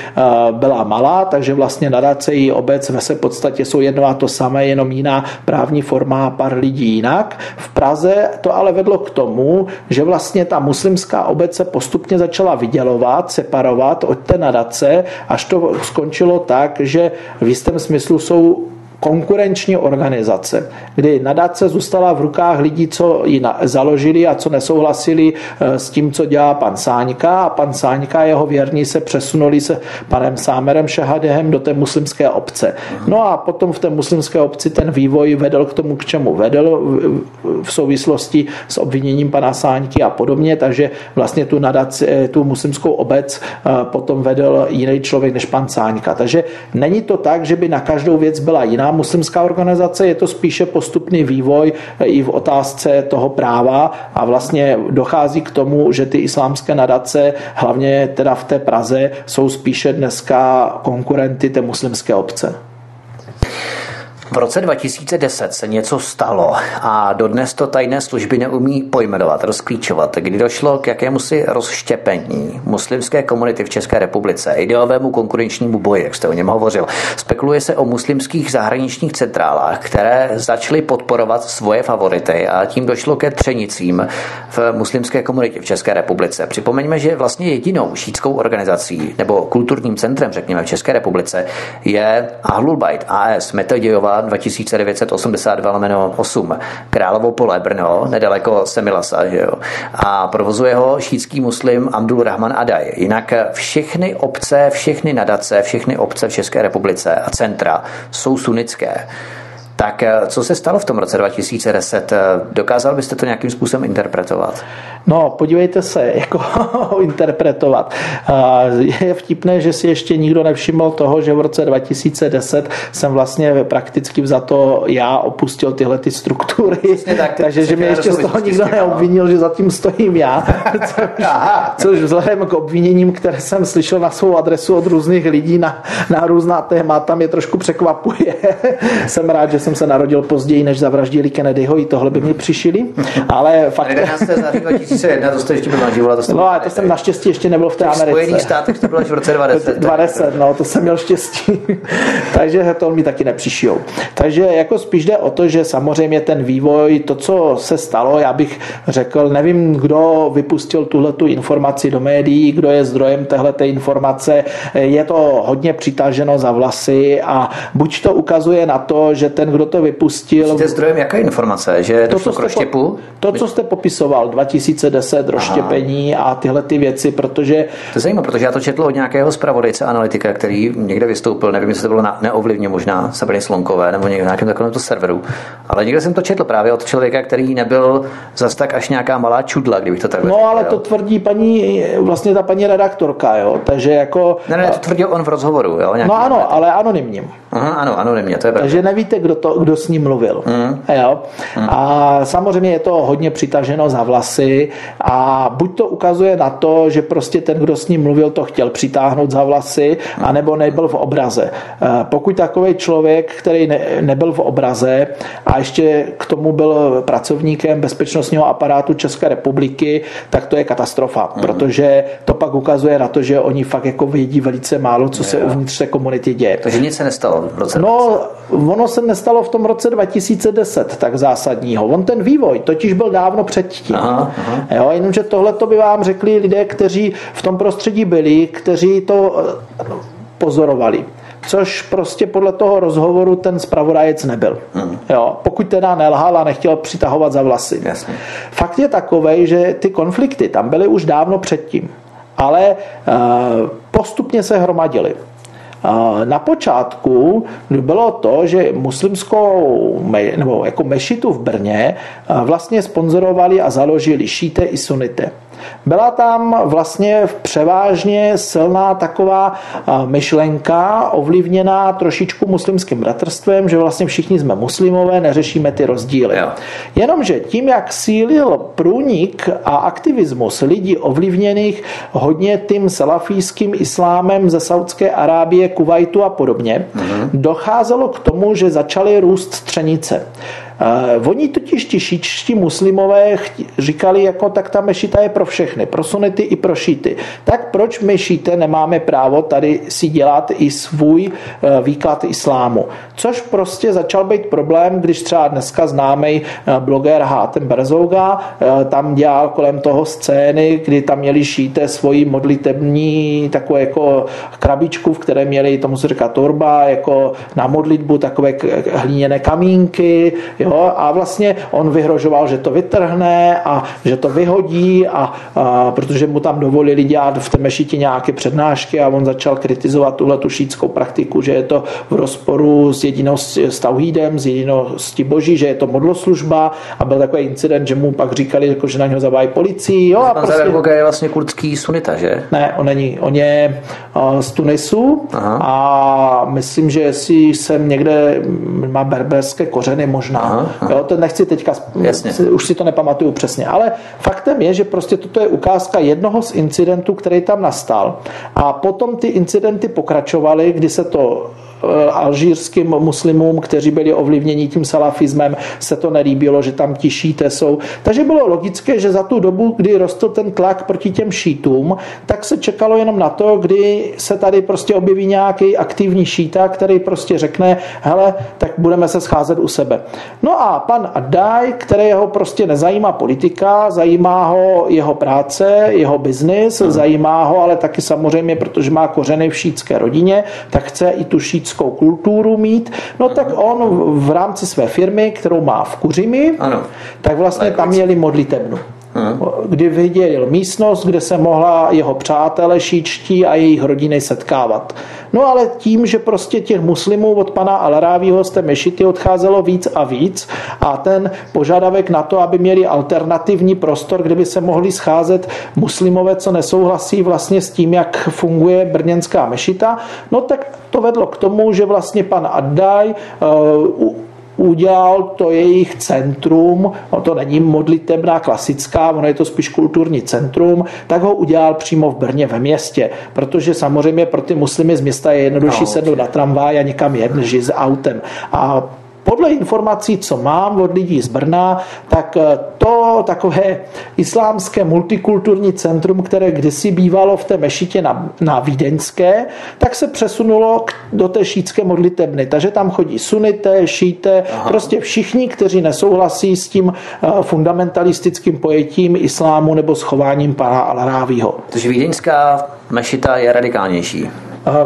byla malá, takže vlastně nadace i obec ve se podstatě jsou jedno a to samé, jenom jiná právní forma a pár lidí jinak. V Praze to ale vedlo k tomu, že vlastně ta muslimská obec se postupně začala vydělovat, separovat od té nadace, až to skončilo tak, že v jistém smyslu jsou konkurenční organizace, kdy nadace zůstala v rukách lidí, co ji založili a co nesouhlasili eh, s tím, co dělá pan Sáňka a pan Sáňka a jeho věrní se přesunuli se panem Sámerem Šahadehem do té muslimské obce. No a potom v té muslimské obci ten vývoj vedl k tomu, k čemu vedl v souvislosti s obviněním pana Sáňky a podobně, takže vlastně tu nadaci, eh, tu muslimskou obec eh, potom vedl jiný člověk než pan Sáňka. Takže není to tak, že by na každou věc byla jiná muslimská organizace, je to spíše postupný vývoj i v otázce toho práva a vlastně dochází k tomu, že ty islámské nadace, hlavně teda v té Praze, jsou spíše dneska konkurenty té muslimské obce. V roce 2010 se něco stalo a dodnes to tajné služby neumí pojmenovat, rozklíčovat, kdy došlo k jakémusi rozštěpení muslimské komunity v České republice, ideovému konkurenčnímu boji, jak jste o něm hovořil. Spekuluje se o muslimských zahraničních centrálách, které začaly podporovat svoje favority a tím došlo ke třenicím v muslimské komunitě v České republice. Připomeňme, že vlastně jedinou šítskou organizací nebo kulturním centrem, řekněme, v České republice je Ahlul Bayt AS Metodijová 2982 lomeno 8 Královo pole Brno, nedaleko Semilasa, že jo? a provozuje ho šítský muslim Abdul Rahman Adaj. Jinak všechny obce, všechny nadace, všechny obce v České republice a centra jsou sunnické. Tak eh, co se stalo v tom roce 2010? Eh, dokázal byste to nějakým způsobem interpretovat? No, podívejte se, jako interpretovat. Je vtipné, že si ještě nikdo nevšiml toho, že v roce 2010 jsem vlastně prakticky za to já opustil tyhle ty struktury. tak, takže, že mě ještě z toho nikdo neobvinil, že zatím stojím já. Což, což vzhledem k obviněním, které jsem slyšel na svou adresu od různých lidí na, na různá témata, mě trošku překvapuje. jsem rád, že jsem se narodil později, než zavraždili Kennedyho, i tohle by mi přišili. Ale fakt... 11. září 2001, to jste ještě byl to jste No, ale to jsem naštěstí ještě nebyl v té Americe. V Spojených státech to bylo až v roce 20. 20, no, to jsem měl štěstí. Takže to mi taky nepřišijou. Takže jako spíš jde o to, že samozřejmě ten vývoj, to, co se stalo, já bych řekl, nevím, kdo vypustil tuhle tu informaci do médií, kdo je zdrojem téhle informace. Je to hodně přitaženo za vlasy a buď to ukazuje na to, že ten, kdo to vypustil... Jste zdrojem jaké informace? Že to, co jste, po, to, co jste popisoval, 2010, rozštěpení Aha. a tyhle ty věci, protože... To je zajímavé, protože já to četl od nějakého zpravodajce analytika, který někde vystoupil, nevím, jestli to bylo na, neovlivně možná Sabriny Slonkové nebo někde na nějakém takovém serveru, ale někde jsem to četl právě od člověka, který nebyl zas tak až nějaká malá čudla, kdybych to tak No, ale to tvrdí paní, vlastně ta paní redaktorka, jo, takže jako... Ne, ne, to tvrdil on v rozhovoru, jo. No ano, ale anonymním. Aha, ano, anonymně, to je pravda. Takže nevíte, kdo, to, kdo s ním mluvil. Mm. Jo? Mm. A samozřejmě je to hodně přitaženo za vlasy a buď to ukazuje na to, že prostě ten, kdo s ním mluvil, to chtěl přitáhnout za vlasy, mm. anebo nebyl v obraze. Eh, pokud takový člověk, který ne, nebyl v obraze a ještě k tomu byl pracovníkem bezpečnostního aparátu České republiky, tak to je katastrofa, mm. protože to pak ukazuje na to, že oni fakt jako vědí velice málo, co je, se uvnitř té komunity děje. Takže nic se nestalo v roce No, ono se nestalo v tom roce 2010 tak zásadního. On ten vývoj totiž byl dávno předtím. Aha, aha. Jo, jenomže tohle to by vám řekli lidé, kteří v tom prostředí byli, kteří to eh, pozorovali což prostě podle toho rozhovoru ten zpravodajec nebyl. Hmm. Jo, pokud teda nelhal a nechtěl přitahovat za vlasy. Jasně. Fakt je takový, že ty konflikty tam byly už dávno předtím, ale uh, postupně se hromadily. Na počátku bylo to, že muslimskou nebo jako mešitu v Brně vlastně sponzorovali a založili šíte i sunité. Byla tam vlastně převážně silná taková myšlenka, ovlivněná trošičku muslimským bratrstvem, že vlastně všichni jsme muslimové, neřešíme ty rozdíly. Jo. Jenomže tím, jak sílil průnik a aktivismus lidí ovlivněných hodně tím salafijským islámem ze Saudské Arábie, Kuwaitu a podobně, mm-hmm. docházelo k tomu, že začaly růst střenice. Oni totiž ti šíčtí muslimové říkali, jako tak ta mešita je pro všechny, pro sunity i pro šíty. Tak proč my šíte nemáme právo tady si dělat i svůj uh, výklad islámu? Což prostě začal být problém, když třeba dneska známý uh, bloger Hátem Berzouga tam dělal kolem toho scény, kdy tam měli šíte svoji modlitební takovou jako krabičku, v které měli, tomu se říká torba, jako na modlitbu takové hlíněné kamínky, jo, Jo? A vlastně on vyhrožoval, že to vytrhne a že to vyhodí, a, a, protože mu tam dovolili dělat v té mešiti nějaké přednášky a on začal kritizovat tuhle tu šítskou praktiku, že je to v rozporu s jedinou s tauhídem, s jediností boží, že je to modloslužba a byl takový incident, že mu pak říkali, jako, že na něho zavájí policii. Jo, a prostě... je vlastně kurdský sunita, že? Ne, on není. On je z Tunisu Aha. a myslím, že jestli jsem někde má berberské kořeny možná, Aha aha, Jo, to nechci teďka, Jasně. už si to nepamatuju přesně, ale faktem je, že prostě toto je ukázka jednoho z incidentů, který tam nastal a potom ty incidenty pokračovaly, kdy se to alžírským muslimům, kteří byli ovlivněni tím salafismem, se to nelíbilo, že tam ti šíte jsou. Takže bylo logické, že za tu dobu, kdy rostl ten tlak proti těm šítům, tak se čekalo jenom na to, kdy se tady prostě objeví nějaký aktivní šíta, který prostě řekne, hele, tak budeme se scházet u sebe. No a pan Adaj, kterého prostě nezajímá politika, zajímá ho jeho práce, jeho biznis, hmm. zajímá ho, ale taky samozřejmě, protože má kořeny v šítské rodině, tak chce i tu šít lidskou kulturu mít, no tak on v rámci své firmy, kterou má v Kuřimi, ano. tak vlastně tam měli modlitebnu. Kdy vydělil místnost, kde se mohla jeho přátelé šíčtí a jejich rodiny setkávat. No ale tím, že prostě těch muslimů od pana Alrávího z té mešity odcházelo víc a víc a ten požadavek na to, aby měli alternativní prostor, kde by se mohli scházet muslimové, co nesouhlasí vlastně s tím, jak funguje brněnská mešita, no tak to vedlo k tomu, že vlastně pan Addaj uh, udělal to jejich centrum, no to není modlitebná klasická, ono je to spíš kulturní centrum, tak ho udělal přímo v Brně ve městě, protože samozřejmě pro ty muslimy z města je jednodušší no, sednout na tramvaj a někam jet, než s autem. A podle informací, co mám od lidí z Brna, tak eh, to takové islámské multikulturní centrum, které kdysi bývalo v té mešitě na, na Vídeňské, tak se přesunulo do té šítské modlitebny. Takže tam chodí sunité, šíte, Aha. prostě všichni, kteří nesouhlasí s tím eh, fundamentalistickým pojetím islámu nebo schováním pana Al-Rávího. Takže vídeňská mešita je radikálnější.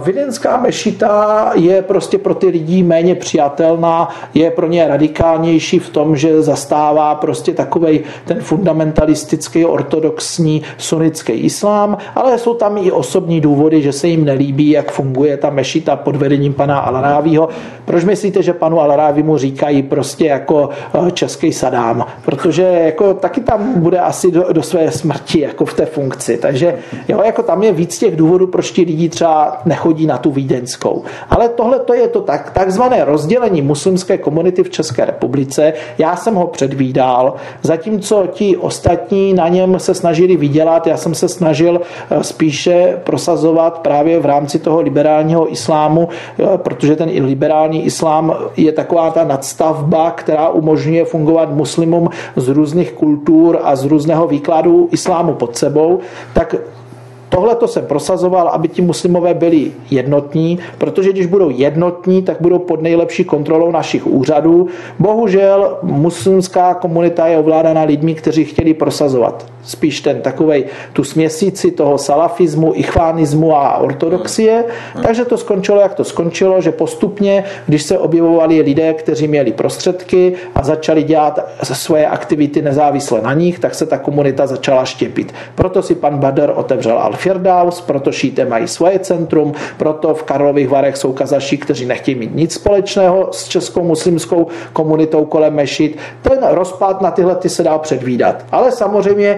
Videnská mešita je prostě pro ty lidi méně přijatelná, je pro ně radikálnější v tom, že zastává prostě takový ten fundamentalistický, ortodoxní sunnický islám, ale jsou tam i osobní důvody, že se jim nelíbí, jak funguje ta mešita pod vedením pana Alarávího. Proč myslíte, že panu Alarávimu říkají prostě jako eh, český Sadám? Protože jako taky tam bude asi do, do své smrti jako v té funkci. Takže jo, jako tam je víc těch důvodů, proč ti lidi třeba nechodí na tu vídeňskou. Ale tohle to je to tak, takzvané rozdělení muslimské komunity v České republice. Já jsem ho předvídal, zatímco ti ostatní na něm se snažili vydělat, já jsem se snažil eh, spíše prosazovat právě v rámci toho liberálního islámu, eh, protože ten liberální islám je taková ta nadstavba, která umožňuje fungovat muslimům z různých kultur a z různého výkladu islámu pod sebou, tak Tohle to jsem prosazoval, aby ti muslimové byli jednotní, protože když budou jednotní, tak budou pod nejlepší kontrolou našich úřadů. Bohužel muslimská komunita je ovládána lidmi, kteří chtěli prosazovat spíš ten takovej, tu směsici toho salafismu, ichvánismu a ortodoxie. Takže to skončilo, jak to skončilo, že postupně, když se objevovali lidé, kteří měli prostředky a začali dělat svoje aktivity nezávisle na nich, tak se ta komunita začala štěpit. Proto si pan Bader otevřel Al-Firdaus, proto šíte mají svoje centrum, proto v Karlových Varech jsou kazaši, kteří nechtějí mít nic společného s českou muslimskou komunitou kolem mešit. Ten rozpad na tyhle ty se dá předvídat. Ale samozřejmě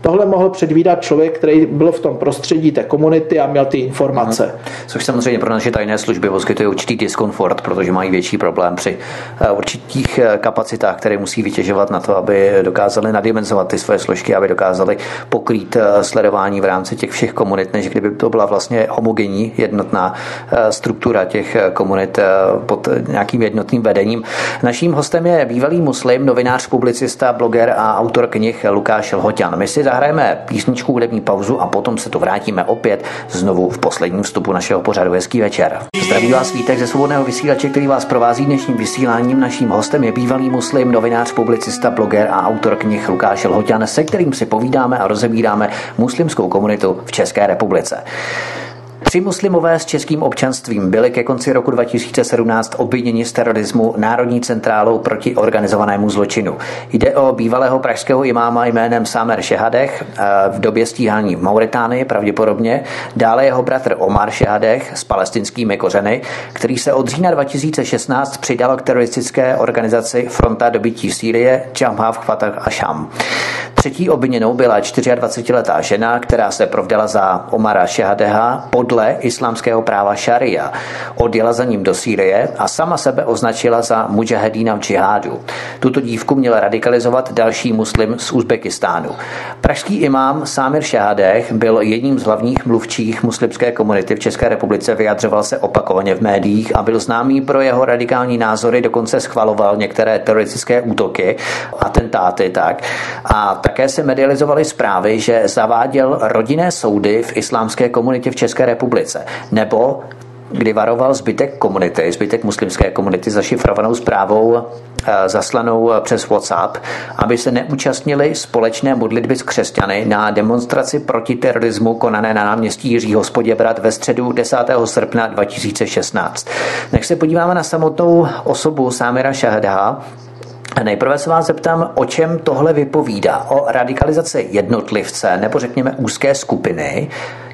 tohle mohl předvídat člověk, který byl v tom prostředí té komunity a měl ty informace. Hmm. Což samozřejmě pro naše tajné služby poskytuje určitý diskomfort, protože mají větší problém při eh, určitých eh, kapacitách, které musí vytěžovat na to, aby dokázali nadimenzovat ty své složky, aby dokázali pokrýt eh, sledování v rámci těch všech komunit, než kdyby to byla vlastně homogenní jednotná struktura těch komunit pod nějakým jednotným vedením. Naším hostem je bývalý muslim, novinář, publicista, bloger a autor knih Lukáš Lhoťan. My si zahrajeme písničku, hudební pauzu a potom se to vrátíme opět znovu v posledním vstupu našeho pořadu. Hezký večer. Zdraví vás Vítek ze svobodného vysílače, který vás provází dnešním vysíláním. Naším hostem je bývalý muslim, novinář, publicista, bloger a autor knih Lukáš Lhoťan, se kterým si povídáme a rozebíráme muslimskou komunitu v České republice. Tři muslimové s českým občanstvím byli ke konci roku 2017 obviněni z terorismu Národní centrálou proti organizovanému zločinu. Jde o bývalého pražského imáma jménem Samer Šehadech eh, v době stíhání v Mauritánii pravděpodobně, dále jeho bratr Omar Šehadech s palestinskými kořeny, který se od října 2016 přidal k teroristické organizaci Fronta dobytí Sýrie, Jamhav Fatah Sham. Třetí obviněnou byla 24-letá žena, která se provdala za Omara Šehadeha podle islámského práva šaria. Odjela za ním do Sýrie a sama sebe označila za mujahedína v džihádu. Tuto dívku měl radikalizovat další muslim z Uzbekistánu. Pražský imám Sámir Šehadeh byl jedním z hlavních mluvčích muslimské komunity v České republice, vyjadřoval se opakovaně v médiích a byl známý pro jeho radikální názory, dokonce schvaloval některé teroristické útoky, atentáty tak. A také se medializovaly zprávy, že zaváděl rodinné soudy v islámské komunitě v České republice, nebo kdy varoval zbytek komunity, zbytek muslimské komunity zašifrovanou zprávou eh, zaslanou přes WhatsApp, aby se neúčastnili společné modlitby s křesťany na demonstraci proti terorismu konané na náměstí Jiřího Spoděbrat ve středu 10. srpna 2016. Než se podíváme na samotnou osobu Sámira Šahedha, Nejprve se vás zeptám, o čem tohle vypovídá. O radikalizaci jednotlivce nebo řekněme úzké skupiny,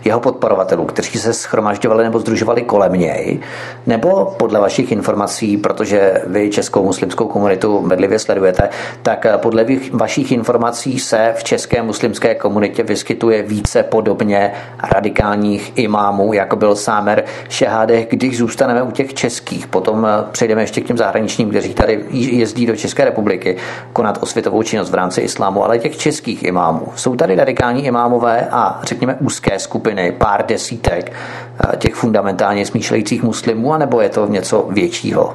jeho podporovatelů, kteří se schromažďovali nebo združovali kolem něj, nebo podle vašich informací, protože vy českou muslimskou komunitu bedlivě sledujete, tak podle vašich informací se v české muslimské komunitě vyskytuje více podobně radikálních imámů, jako byl Sámer Šehádech, když zůstaneme u těch českých. Potom přejdeme ještě k těm zahraničním, kteří tady jezdí do České republiky konat osvětovou činnost v rámci islámu, ale těch českých imámů. Jsou tady radikální imámové a řekněme úzké skupiny skupiny, pár desítek eh, těch fundamentálně smýšlejících muslimů, anebo je to něco většího?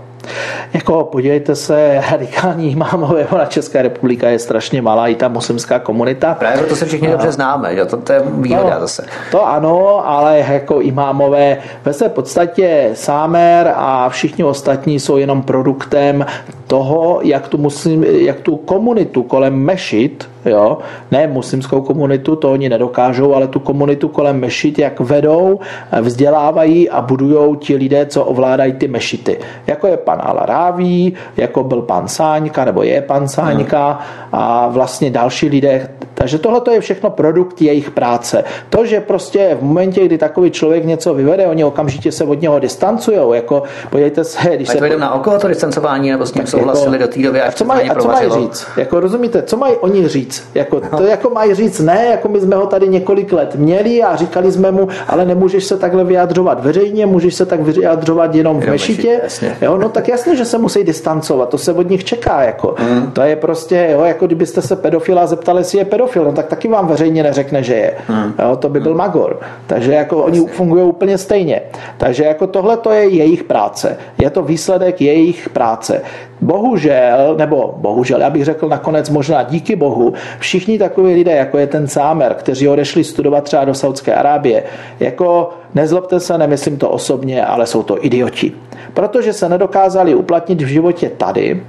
Jako podívejte se, radikální imámové, na Česká republika je strašně malá, i ta muslimská komunita. Právě proto se všichni dobře známe, že? To, to je výhoda no, zase. To ano, ale jako imámové ve své podstatě Sámer a všichni ostatní jsou jenom produktem toho, jak tu, muslim, jak tu komunitu kolem mešit, jo, ne muslimskou komunitu, to oni nedokážou, ale tu komunitu kolem mešit, jak vedou, vzdělávají a budují ti lidé, co ovládají ty mešity. Jako je pan Alaráví, jako byl pan Sáňka, nebo je pan Sáňka a vlastně další lidé. Takže tohle je všechno produkt jejich práce. To, že prostě v momentě, kdy takový člověk něco vyvede, oni okamžitě se od něho distancují. Jako, podívejte se, když se... to na oko to distancování, nebo s tím souhlasili jako, do té doby, až co mají, a co mají říct? Jako, rozumíte, co mají oni říct? Jako, no. To jako mají říct ne, jako my jsme ho tady několik let měli a říkali jsme mu, ale nemůžeš se takhle vyjadřovat veřejně, můžeš se tak vyjadřovat jenom v mešitě. Jo, no tak jasně, že se musí distancovat, to se od nich čeká. Jako. Mm. To je prostě, jo, jako kdybyste se pedofila zeptali, jestli je pedofil, no tak taky vám veřejně neřekne, že je. Mm. Jo, to by byl mm. magor. Takže jako jasně. oni fungují úplně stejně. Takže jako tohle to je jejich práce. Je to výsledek jejich práce. Bohužel, nebo bohužel, já bych řekl nakonec možná díky bohu, všichni takoví lidé, jako je ten Sámer, kteří odešli studovat třeba do Saudské Arábie, jako nezlobte se, nemyslím to osobně, ale jsou to idioti. Protože se nedokázali uplatnit v životě tady,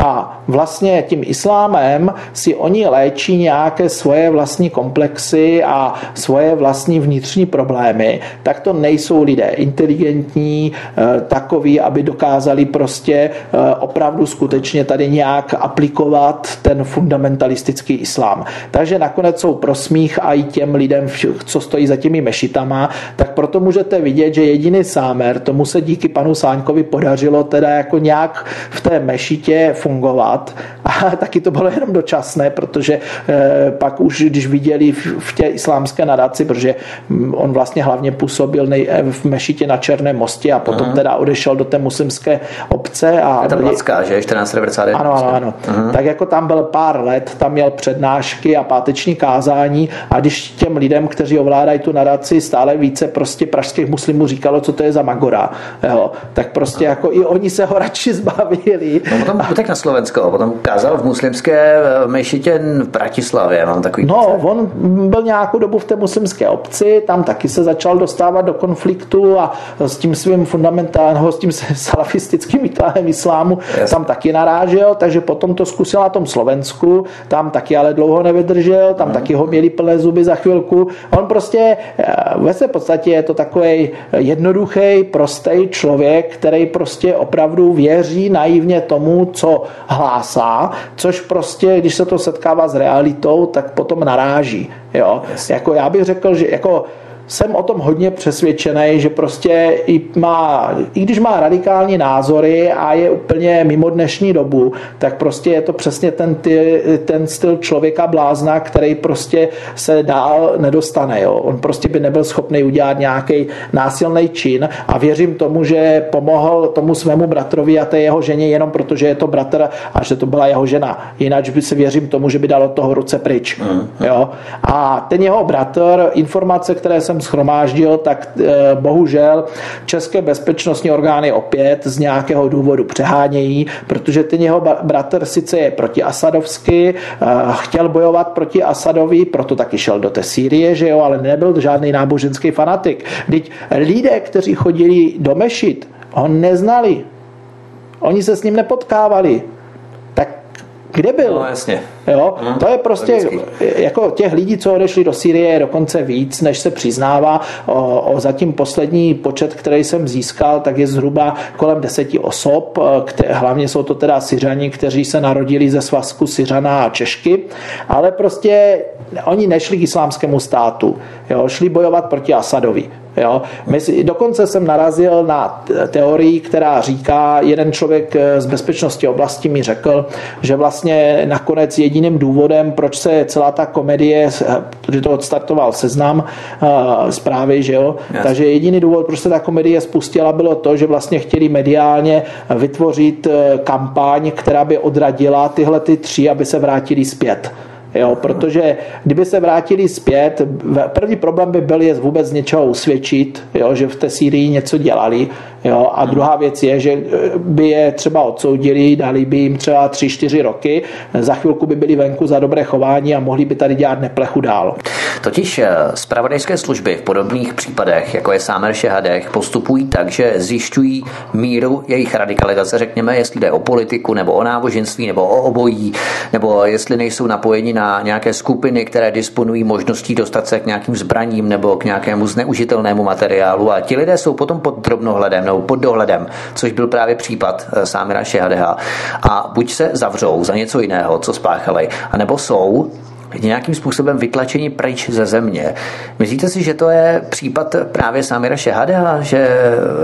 a vlastně tím islámem si oni léčí nějaké svoje vlastní komplexy a svoje vlastní vnitřní problémy, tak to nejsou lidé inteligentní, eh, takový, aby dokázali prostě eh, opravdu skutečně tady nějak aplikovat ten fundamentalistický islám. Takže nakonec jsou prosmích a i těm lidem, co stojí za těmi mešitama, tak proto můžete vidět, že jediný sámer, tomu se díky panu Sáňkovi podařilo teda jako nějak v té mešitě fungovat a taky to bylo jenom dočasné, protože eh, pak už, když viděli v té islámské nadaci, protože mm, on vlastně hlavně působil v mešitě na Černém mostě a potom uh-huh. teda odešel do té muslimské obce. A je to Placká, že? 1491. Ano, ano, ano. Uh-huh. Tak jako tam byl pár let, tam měl přednášky a páteční kázání a když těm lidem, kteří ovládají tu nadaci, stále více prostě pražských muslimů říkalo, co to je za magora, jo, tak prostě jako i oni se ho radši zbavili. No potom utek na Slovensko, potom kázal v muslimské eh, mešitě v Bratislavě, mám takový No, on byl nějakou dobu v té muslimské obci, tam taky se začal dostávat do konfliktu a s tím svým fundamentálním, s tím salafistickým výkladem islámu yes. tam taky narážel, takže potom to zkusil na tom Slovensku, tam taky ale dlouho nevydržel, tam mm. taky ho měli plné zuby za chvilku. On prostě eh, ve své podstatě je to takový jednoduchý, prostý člověk, který prostě opravdu věří naivně tomu, co hlásá, což prostě, když se to setkává s realitou, tak potom naráží. Jo? Yes. Jako já bych řekl, že jako jsem o tom hodně přesvědčený, že prostě i, má, i když má radikální názory a je úplně mimo dnešní dobu, tak prostě je to přesně ten, ty, ten styl člověka blázna, který prostě se dál nedostane. Jo. On prostě by nebyl schopný udělat nějaký násilný čin a věřím tomu, že pomohl tomu svému bratrovi a té jeho ženě jenom protože je to bratr a že to byla jeho žena. Jinak by se věřím tomu, že by dal od toho ruce pryč. Jo. A ten jeho bratr, informace, které jsem schromáždil, tak eh, bohužel české bezpečnostní orgány opět z nějakého důvodu přehánějí, protože ten jeho bratr sice je proti Asadovsky, eh, chtěl bojovat proti Asadovi, proto taky šel do té Sýrie, že jo, ale nebyl žádný náboženský fanatik. Teď lidé, kteří chodili do Mešit, ho neznali. Oni se s ním nepotkávali. Kde byl? No, jasně. Jo? Hmm, to je prostě, logicky. jako těch lidí, co odešli do Syrie, je dokonce víc, než se přiznává. O, o zatím poslední počet, který jsem získal, tak je zhruba kolem deseti osob. Které, hlavně jsou to teda Syřani, kteří se narodili ze svazku Syřana a Češky, ale prostě oni nešli k islámskému státu. Jo? Šli bojovat proti Asadovi. Jo? Dokonce jsem narazil na teorii, která říká, jeden člověk z bezpečnosti oblasti mi řekl, že vlastně nakonec jediným důvodem, proč se celá ta komedie, protože to odstartoval seznam uh, zprávy, že jo? Yes. takže jediný důvod, proč se ta komedie spustila, bylo to, že vlastně chtěli mediálně vytvořit eh, kampaň, která by odradila tyhle ty tři, aby se vrátili zpět. Jo, protože kdyby se vrátili zpět, první problém by byl je vůbec z něčeho usvědčit, jo, že v té Sýrii něco dělali. Jo, a druhá věc je, že by je třeba odsoudili, dali by jim třeba 3-4 roky, za chvilku by byli venku za dobré chování a mohli by tady dělat neplechu dál. Totiž eh, služby v podobných případech, jako je Sámer Šehadech, postupují tak, že zjišťují míru jejich radikalizace, řekněme, jestli jde o politiku, nebo o náboženství, nebo o obojí, nebo jestli nejsou napojeni na nějaké skupiny, které disponují možností dostat se k nějakým zbraním nebo k nějakému zneužitelnému materiálu. A ti lidé jsou potom pod drobnohledem nebo pod dohledem, což byl právě případ eh, Sámira Šehadea. A buď se zavřou za něco jiného, co spáchali, anebo jsou nějakým způsobem vytlačení pryč ze země. Myslíte si, že to je případ právě Samira Šehada, že,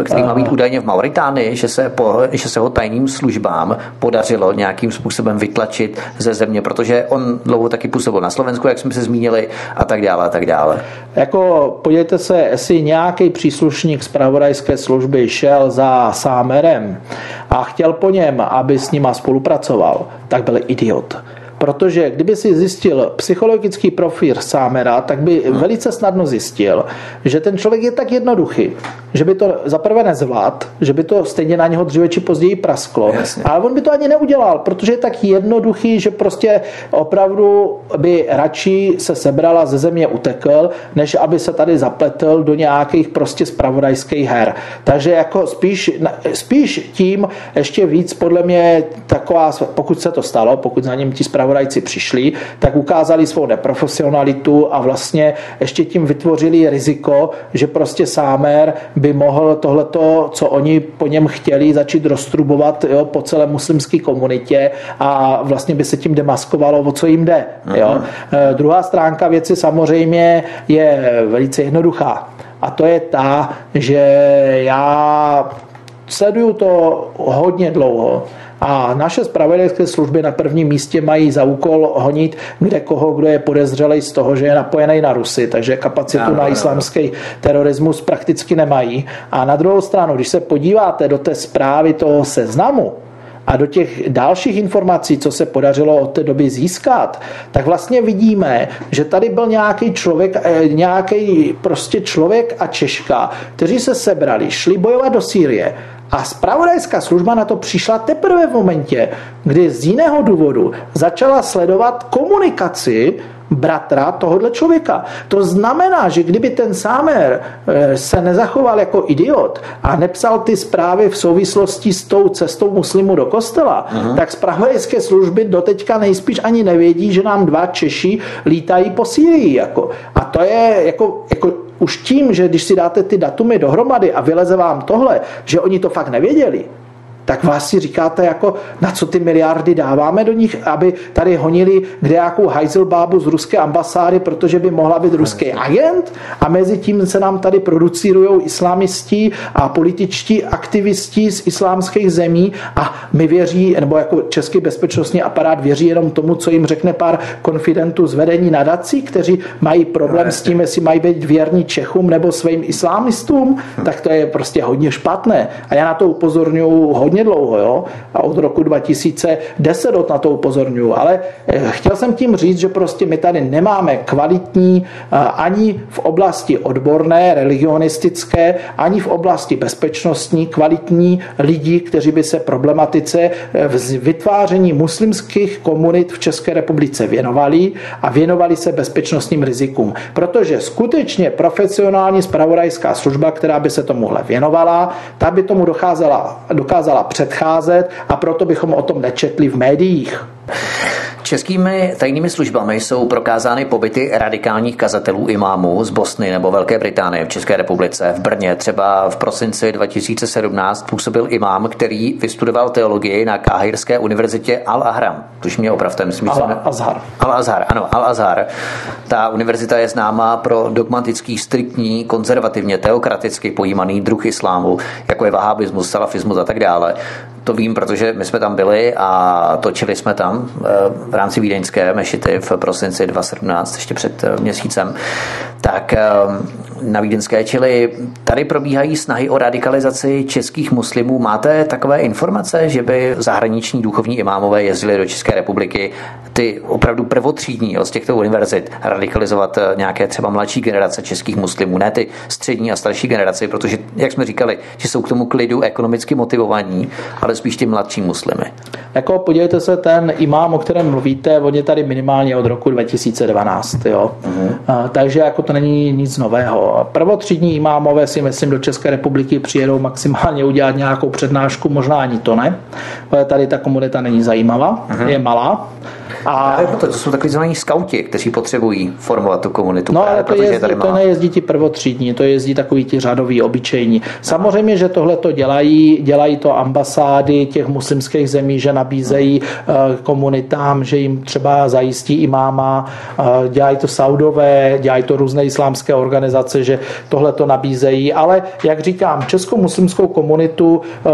který má být údajně v Mauritánii, že se, po, že se ho tajným službám podařilo nějakým způsobem vytlačit ze země, protože on dlouho taky působil na Slovensku, jak jsme se zmínili, a tak dále, a tak dále. Jako podívejte se, jestli nějaký příslušník z pravodajské služby šel za Sámerem a chtěl po něm, aby s nima spolupracoval, tak byl idiot Protože kdyby si zjistil psychologický profil Sámera, tak by velice snadno zjistil, že ten člověk je tak jednoduchý, že by to zaprvé nezvlád, že by to stejně na něho dříve či později prasklo. Jasně. Ale on by to ani neudělal, protože je tak jednoduchý, že prostě opravdu by radši se sebrala ze země utekl, než aby se tady zapletl do nějakých prostě spravodajských her. Takže jako spíš, spíš tím ještě víc podle mě taková, pokud se to stalo, pokud za ním ti spravodajci přišli, tak ukázali svou neprofesionalitu a vlastně ještě tím vytvořili riziko, že prostě Sámer by mohl tohleto, co oni po něm chtěli, začít roztrubovat jo, po celé muslimské komunitě a vlastně by se tím demaskovalo, o co jim jde. Jo. E, druhá stránka věci samozřejmě je velice jednoduchá. A to je ta, že já sleduju to hodně dlouho. A naše spravedlivské služby na prvním místě mají za úkol honit kde koho, kdo je podezřelý z toho, že je napojený na Rusy, takže kapacitu no, na islamský terorismus prakticky nemají. A na druhou stranu, když se podíváte do té zprávy toho seznamu, a do těch dalších informací, co se podařilo od té doby získat, tak vlastně vidíme, že tady byl nějaký člověk, eh, nějaký prostě člověk a Češka, kteří se sebrali, šli bojovat do Sýrie, a spravodajská služba na to přišla teprve v momentě, kdy z jiného důvodu začala sledovat komunikaci bratra tohohle člověka. To znamená, že kdyby ten Sámer eh, se nezachoval jako idiot a nepsal ty zprávy v souvislosti s tou cestou muslimu do kostela, uh-huh. tak zpravodajské služby doteďka nejspíš ani nevědí, že nám dva Češi lítají po Sýrii. Jako. A to je jako, jako už tím, že když si dáte ty datumy dohromady a vyleze vám tohle, že oni to fakt nevěděli, tak vás si říkáte, jako na co ty miliardy dáváme do nich, aby tady honili kde jakou hajzelbábu z ruské ambasády, protože by mohla být ruský agent a mezi tím se nám tady producirují islamisti a političtí aktivisti z islámských zemí a my věří, nebo jako český bezpečnostní aparát věří jenom tomu, co jim řekne pár konfidentů z vedení nadací, kteří mají problém s tím, jestli mají být věrní Čechům nebo svým islámistům, tak to je prostě hodně špatné. A já na to upozorňuji hodně hodně dlouho, jo? a od roku 2010 od na to upozorňuji, ale eh, chtěl jsem tím říct, že prostě my tady nemáme kvalitní eh, ani v oblasti odborné, religionistické, ani v oblasti bezpečnostní kvalitní lidi, kteří by se problematice eh, vytváření muslimských komunit v České republice věnovali a věnovali se bezpečnostním rizikům. Protože skutečně profesionální spravodajská služba, která by se tomuhle věnovala, ta by tomu docházela, dokázala předcházet a proto bychom o tom nečetli v médiích. Českými tajnými službami jsou prokázány pobyty radikálních kazatelů imámů z Bosny nebo Velké Británie v České republice. V Brně třeba v prosinci 2017 působil imám, který vystudoval teologii na Káhirské univerzitě Al-Ahram. Tuž mě opravte, myslím, Al-Azhar. Al-Azhar, ano, Al-Azhar. Ta univerzita je známá pro dogmatický, striktní, konzervativně, teokraticky pojímaný druh islámu, jako je vahabismus, salafismus a tak dále. To vím, protože my jsme tam byli a točili jsme tam eh, v rámci vídeňské mešity v prosinci 2017, ještě před eh, měsícem. Tak eh, na vídeňské, čili tady probíhají snahy o radikalizaci českých muslimů. Máte takové informace, že by zahraniční duchovní imámové jezdili do České republiky, ty opravdu prvotřídní z těchto univerzit, radikalizovat nějaké třeba mladší generace českých muslimů, ne ty střední a starší generace, protože, jak jsme říkali, že jsou k tomu klidu ekonomicky motivovaní, ale spíš ty mladší muslimy. Jako podívejte se, ten imám, o kterém mluvíte, on je tady minimálně od roku 2012. Jo? Uh-huh. A, takže jako to není nic nového. Prvotřídní imámové si myslím do České republiky přijedou maximálně udělat nějakou přednášku, možná ani to ne. Tady ta komunita není zajímavá, uh-huh. je malá. A... Právě proto, to jsou takový zvaní skauti, kteří potřebují formovat tu komunitu. No ale to, jezdí, tady má... to nejezdí ti prvotřídní, to jezdí takový ti řadoví, obyčejní. Samozřejmě, že tohle to dělají, dělají to ambasády těch muslimských zemí, že nabízejí uh, komunitám, že jim třeba zajistí imáma, uh, dělají to Saudové, dělají to různé islámské organizace, že tohle to nabízejí, ale jak říkám, českou muslimskou komunitu uh,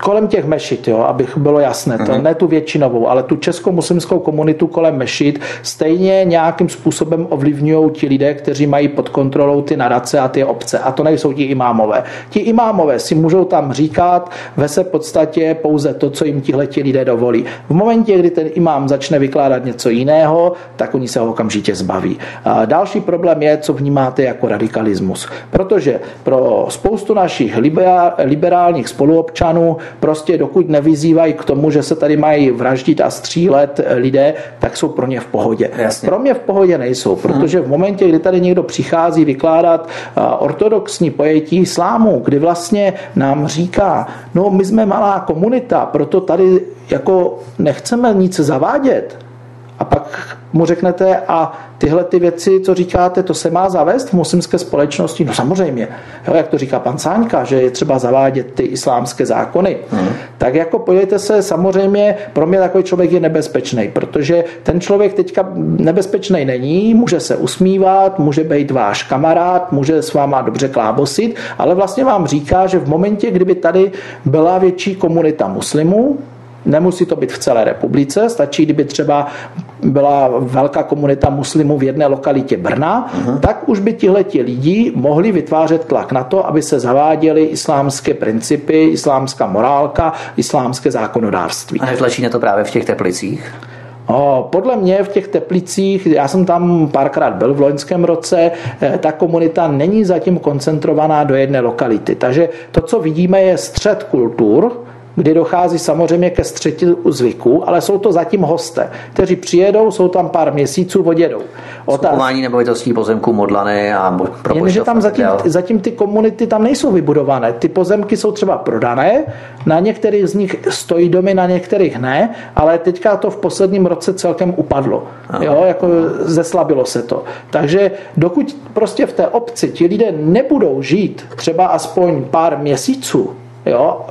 kolem těch mešit, jo, abych bylo jasné, to, mm-hmm. ne tu většinovou, ale tu českou muslimskou komunitu kolem mešit stejně nějakým způsobem ovlivňují ti lidé, kteří mají pod kontrolou ty nadace a ty obce. A to nejsou ti imámové. Ti imámové si můžou tam říkat ve se podstatě pouze to, co jim tihleti lidé dovolí. V momentě, kdy ten imám začne vykládat něco jiného, tak oni se ho okamžitě zbaví. A další problém je, co vnímáte jako radikalismus. Protože pro spoustu našich liberálních spoluobčanů prostě dokud nevyzývají k tomu, že se tady mají vraždit a střílet lidé, tak jsou pro ně v pohodě. Jasně. Pro mě v pohodě nejsou, protože v momentě, kdy tady někdo přichází vykládat ortodoxní pojetí islámu, kdy vlastně nám říká, no my jsme malá komunita, proto tady jako nechceme nic zavádět, a pak mu řeknete, a tyhle ty věci, co říkáte, to se má zavést v muslimské společnosti? No samozřejmě, jo, jak to říká pan Sáňka, že je třeba zavádět ty islámské zákony. Hmm. Tak jako pojďte se, samozřejmě pro mě takový člověk je nebezpečný, protože ten člověk teďka nebezpečný není, může se usmívat, může být váš kamarád, může s váma dobře klábosit, ale vlastně vám říká, že v momentě, kdyby tady byla větší komunita muslimů, Nemusí to být v celé republice, stačí, kdyby třeba byla velká komunita muslimů v jedné lokalitě Brna, uh-huh. tak už by tihleti lidi mohli vytvářet tlak na to, aby se zaváděly islámské principy, islámská morálka, islámské zákonodárství. A netlačí na to právě v těch teplicích? O, podle mě v těch teplicích, já jsem tam párkrát byl v loňském roce, eh, ta komunita není zatím koncentrovaná do jedné lokality. Takže to, co vidíme, je střed kultur, kdy dochází samozřejmě ke střeti zvyků, ale jsou to zatím hosté, kteří přijedou, jsou tam pár měsíců, odjedou. Skupování nemovitostí pozemků modlané a Jenže tam zatím, zatím ty komunity tam nejsou vybudované. Ty pozemky jsou třeba prodané, na některých z nich stojí domy, na některých ne, ale teďka to v posledním roce celkem upadlo. Jo, jako zeslabilo se to. Takže dokud prostě v té obci ti lidé nebudou žít třeba aspoň pár měsíců, jo,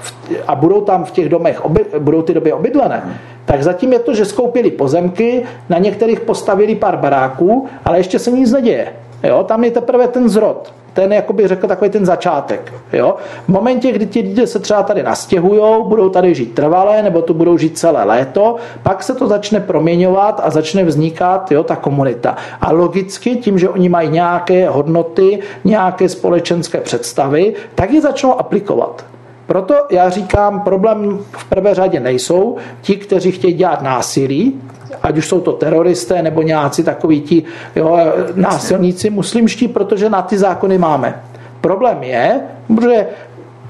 a budou tam v těch domech, oby, budou ty doby obydlené, tak zatím je to, že skoupili pozemky, na některých postavili pár baráků, ale ještě se nic neděje. Jo, tam je teprve ten zrod. Ten, jakoby řekl, takový ten začátek. Jo? V momentě, kdy ti lidé se třeba tady nastěhují, budou tady žít trvalé, nebo tu budou žít celé léto, pak se to začne proměňovat a začne vznikat jo, ta komunita. A logicky, tím, že oni mají nějaké hodnoty, nějaké společenské představy, tak je začnou aplikovat. Proto já říkám, problém v prvé řadě nejsou ti, kteří chtějí dělat násilí, ať už jsou to teroristé nebo nějací takoví ti jo, násilníci muslimští, protože na ty zákony máme. Problém je, že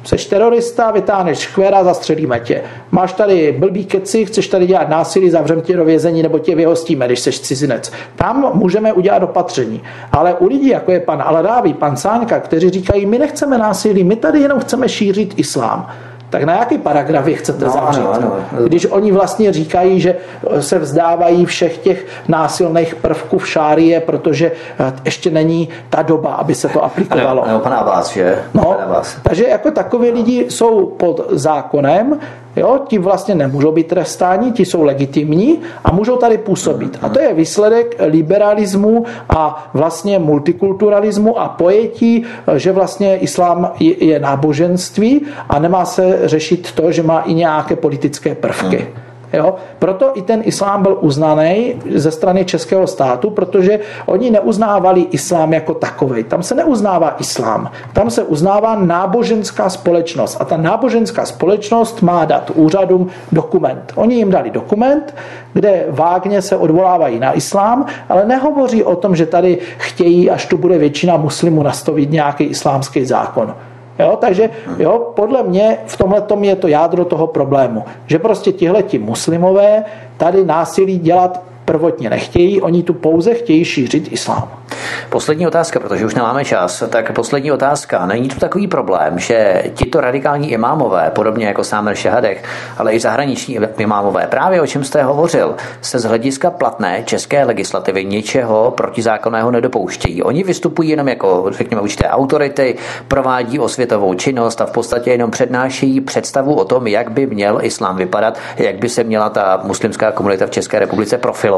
Seš terorista, vytáhneš škvéra, zastřelíme tě. Máš tady blbý keci, chceš tady dělat násilí, zavřem tě do vězení nebo tě vyhostíme, když seš cizinec. Tam můžeme udělat opatření. Ale u lidí, jako je pan Alráví, pan Sáňka, kteří říkají, my nechceme násilí, my tady jenom chceme šířit islám tak na jaký paragraf je chcete no, zavřít? Ano, ano. Když oni vlastně říkají, že se vzdávají všech těch násilných prvků v šárie, protože eh, ještě není ta doba, aby se to aplikovalo. Ano, pana vás, že? No, takže jako takoví lidi jsou pod zákonem, Jo, ti vlastně nemůžou být trestáni, ti jsou legitimní a můžou tady působit. A to je výsledek liberalismu a vlastně multikulturalismu a pojetí, že vlastně islám je náboženství a nemá se řešit to, že má i nějaké politické prvky. Jo? Proto i ten islám byl uznaný ze strany českého státu, protože oni neuznávali islám jako takový. Tam se neuznává islám, tam se uznává náboženská společnost. A ta náboženská společnost má dát úřadům dokument. Oni jim dali dokument, kde vágně se odvolávají na islám, ale nehovoří o tom, že tady chtějí, až tu bude většina muslimů, nastavit nějaký islámský zákon. Jo, takže jo, podle mě v tomhle tom je to jádro toho problému, že prostě tihleti muslimové tady násilí dělat prvotně nechtějí, oni tu pouze chtějí šířit islám. Poslední otázka, protože už nemáme čas, tak poslední otázka. Není tu takový problém, že tito radikální imámové, podobně jako Sámer Šehadech, ale i zahraniční imámové, právě o čem jste hovořil, se z hlediska platné české legislativy ničeho protizákonného nedopouštějí. Oni vystupují jenom jako, řekněme, určité autority, provádí osvětovou činnost a v podstatě jenom přednášejí představu o tom, jak by měl islám vypadat, jak by se měla ta muslimská komunita v České republice profilovat.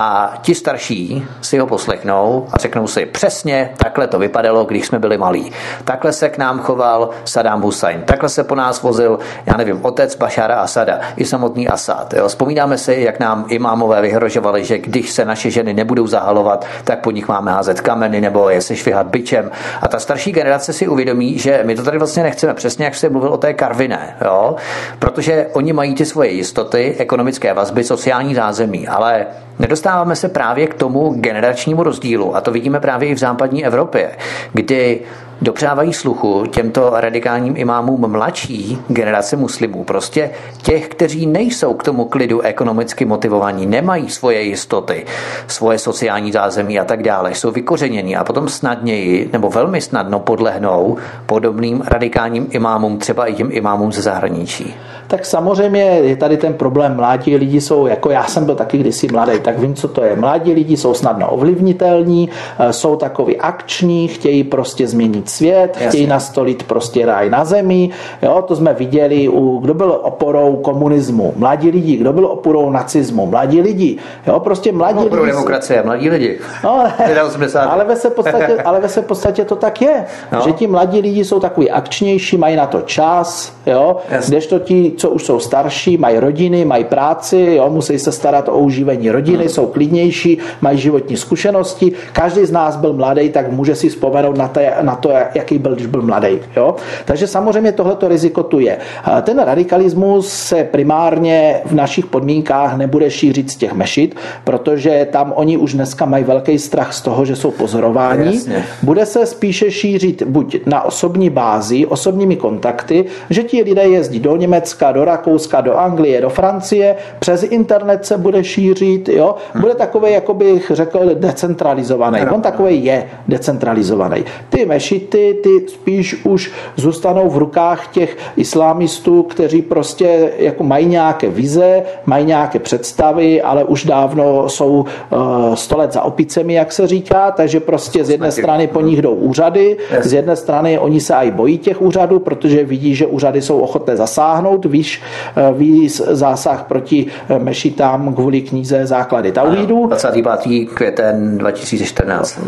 A ti starší si ho poslechnou, a řeknou si přesně, takhle to vypadalo, když jsme byli malí. Takhle se k nám choval Saddam Hussein. Takhle se po nás vozil, já nevím, otec Bašára Asada i samotný Asad. Jo. Vzpomínáme si, jak nám imámové vyhrožovali, že když se naše ženy nebudou zahalovat, tak po nich máme házet kameny nebo je se švihat byčem. A ta starší generace si uvědomí, že my to tady vlastně nechceme, přesně jak jste mluvil o té Karviné, jo? protože oni mají ty svoje jistoty, ekonomické vazby, sociální zázemí, ale nedostáváme se právě k tomu generačnímu rozdílu a to vidíme právě i v západní Evropě, kdy dopřávají sluchu těmto radikálním imámům mladší generace muslimů, prostě těch, kteří nejsou k tomu klidu ekonomicky motivovaní, nemají svoje jistoty, svoje sociální zázemí a tak dále, jsou vykořeněni a potom snadněji nebo velmi snadno podlehnou podobným radikálním imámům, třeba i těm imámům ze zahraničí. Tak samozřejmě je tady ten problém. Mladí lidi jsou, jako já jsem byl taky kdysi mladý, tak vím, co to je. Mladí lidi jsou snadno ovlivnitelní, eh, jsou takový akční, chtějí prostě změnit svět, Jasně. chtějí nastolit prostě ráj na zemi. Jo, to jsme viděli, u, kdo byl oporou komunismu, mladí lidi, kdo byl oporou nacismu, mladí lidi. Jo, prostě mladí no, lidi. demokracie, mladí lidi. No, ale, ve se podstatě, ale ve se podstatě to tak je, no. že ti mladí lidi jsou takový akčnější, mají na to čas, jo, kdežto ti, co už jsou starší, mají rodiny, mají práci, jo, musí se starat o užívání rodiny, hmm. jsou klidnější, mají životní zkušenosti. Každý z nás byl mladý, tak může si vzpomenout na, to, na to, jaký byl, když byl mladý. Jo? Takže samozřejmě tohleto riziko tu je. Ten radikalismus se primárně v našich podmínkách nebude šířit z těch mešit, protože tam oni už dneska mají velký strach z toho, že jsou pozorováni. Jasně. Bude se spíše šířit buď na osobní bázi, osobními kontakty, že ti lidé jezdí do Německa, do Rakouska, do Anglie, do Francie, přes internet se bude šířit, jo? bude takový, jako bych řekl, decentralizovaný. On takový je decentralizovaný. Ty mešity, ty spíš už zůstanou v rukách těch islámistů, kteří prostě jako mají nějaké vize, mají nějaké představy, ale už dávno jsou uh, sto let za opicemi, jak se říká, takže prostě z jedné strany po nich jdou úřady, z jedné strany oni se aj bojí těch úřadů, protože vidí, že úřady jsou ochotné zasáhnout, víš, eh, ví zásah proti eh, mešitám kvůli knize Základy Tauhídu. 25. květen 2014.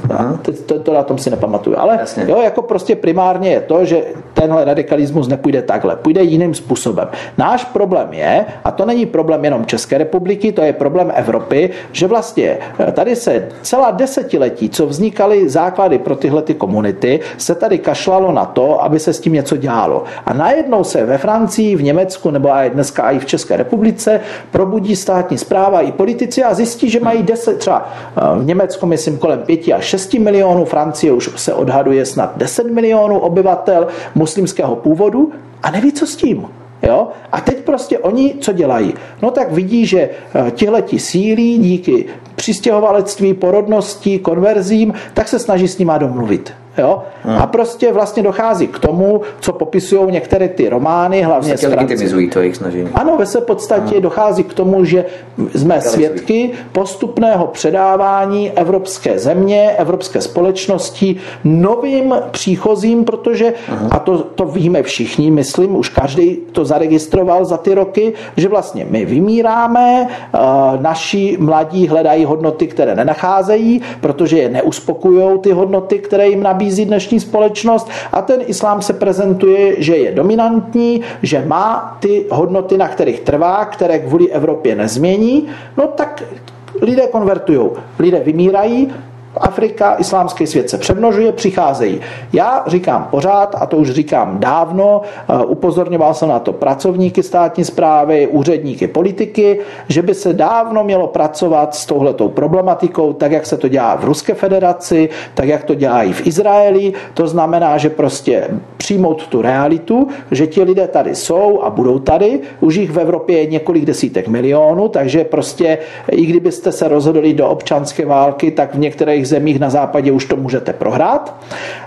To, to, to na tom si nepamatuju, ale Jasně. jo, jako prostě primárně je to, že tenhle radikalismus nepůjde takhle, půjde jiným způsobem. Náš problém je, a to není problém jenom České republiky, to je problém Evropy, že vlastně eh, tady se celá desetiletí, co vznikaly základy pro tyhle ty komunity, se tady kašlalo na to, aby se s tím něco dělalo. A najednou se ve Francii, v Německu nebo i dneska i v České republice probudí státní zpráva i politici a zjistí, že mají 10, třeba eh, v Německu myslím kolem 5 až 6 milionů, Francie už se odhaduje snad 10 milionů obyvatel muslimského původu a neví, co s tím. Jo? A teď prostě oni co dělají? No tak vidí, že eh, tihleti sílí díky přistěhovalectví, porodnosti, konverzím, tak se snaží s nima domluvit. Jo? Hmm. A prostě vlastně dochází k tomu, co popisují některé ty romány, hlavně z legitimizují to jejich snažení. Ano, ve se podstatě hmm. dochází k tomu, že jsme svědky postupného předávání evropské země, evropské společnosti novým příchozím, protože, hmm. a to, to víme všichni, myslím, už každý to zaregistroval za ty roky, že vlastně my vymíráme, eh, naši mladí hledají hodnoty, které nenacházejí, protože je neuspokují ty hodnoty, které jim nabízí nabízí dnešní společnost a ten islám se prezentuje, že je dominantní, že má ty hodnoty, na kterých trvá, které kvůli Evropě nezmění, no tak lidé konvertují, lidé vymírají, Afrika, islámský svět se přemnožuje, přicházejí. Já říkám pořád, a to už říkám dávno, eh, upozorňoval jsem na to pracovníky státní zprávy, úředníky politiky, že by se dávno mělo pracovat s touhletou problematikou, tak jak se to dělá v Ruské federaci, tak jak to dělají v Izraeli. To znamená, že prostě přijmout tu realitu, že ti lidé tady jsou a budou tady. Už jich v Evropě je několik desítek milionů, takže prostě i kdybyste se rozhodli do občanské války, tak v některých zemích na západě už to můžete prohrát.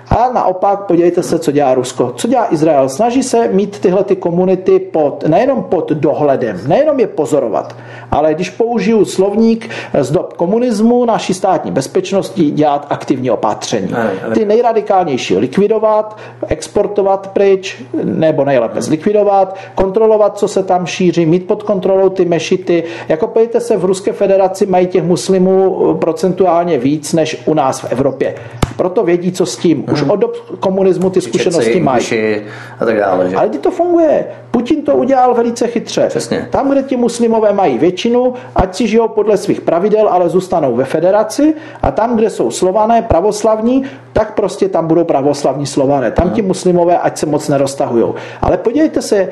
A naopak podívejte se, co dělá Rusko. Co dělá Izrael? Snaží se mít tyhle ty komunity pod, nejenom pod dohledem, nejenom je pozorovat, ale když použiju slovník z dob komunismu, naší státní bezpečnosti, dělat aktivní opatření. Ty nejradikálnější likvidovat, exportovat pryč, nebo nejlépe zlikvidovat, kontrolovat, co se tam šíří, mít pod kontrolou ty mešity. Jako pojďte se, v Ruské federaci mají těch muslimů procentuálně víc než u nás v Evropě. Proto vědí, co s tím. Už hmm. od dob komunismu ty zkušenosti mají. A tak dále, že? Ale kdy to funguje? Putin to udělal velice chytře. Přesně. Tam, kde ti muslimové mají většinu, ať si žijou podle svých pravidel, ale zůstanou ve federaci a tam, kde jsou slované, pravoslavní, tak prostě tam budou pravoslavní slované. Tam ti muslimové, ať se moc neroztahují. Ale podívejte se,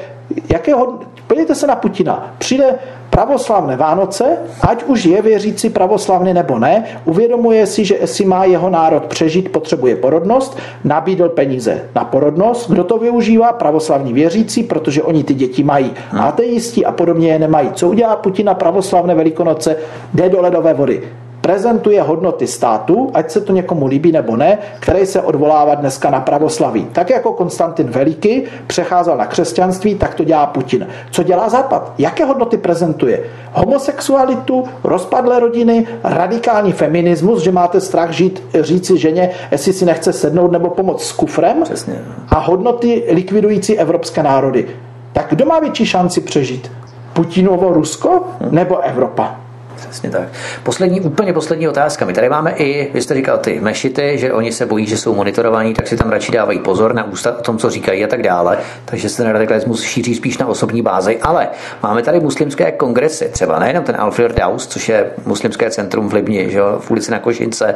jakého, podívejte se na Putina. Přijde pravoslavné Vánoce, ať už je věřící pravoslavný nebo ne, uvědomuje si, že jestli má jeho národ přežít, potřebuje porodnost, nabídl peníze na porodnost. Kdo to využívá? Pravoslavní věřící, protože oni ty děti mají. Ateisti a podobně je nemají. Co udělá Putina pravoslavné velikonoce? Jde do ledové vody prezentuje hodnoty státu, ať se to někomu líbí nebo ne, který se odvolává dneska na pravoslaví. Tak jako Konstantin Veliký přecházel na křesťanství, tak to dělá Putin. Co dělá Západ? Jaké hodnoty prezentuje? Homosexualitu, rozpadlé rodiny, radikální feminismus, že máte strach žít, říci ženě, jestli si nechce sednout nebo pomoct s kufrem Přesně. a hodnoty likvidující evropské národy. Tak kdo má větší šanci přežít? Putinovo Rusko nebo Evropa? Přesně tak. Poslední, úplně poslední otázka. My tady máme i, vy jste říkal ty mešity, že oni se bojí, že jsou monitorovaní, tak si tam radši dávají pozor na ústa o tom, co říkají a tak dále. Takže se ten radikalismus šíří spíš na osobní bázi. Ale máme tady muslimské kongresy, třeba nejenom ten Alfred Daus, což je muslimské centrum v Libni, že jo, v ulici na Košince,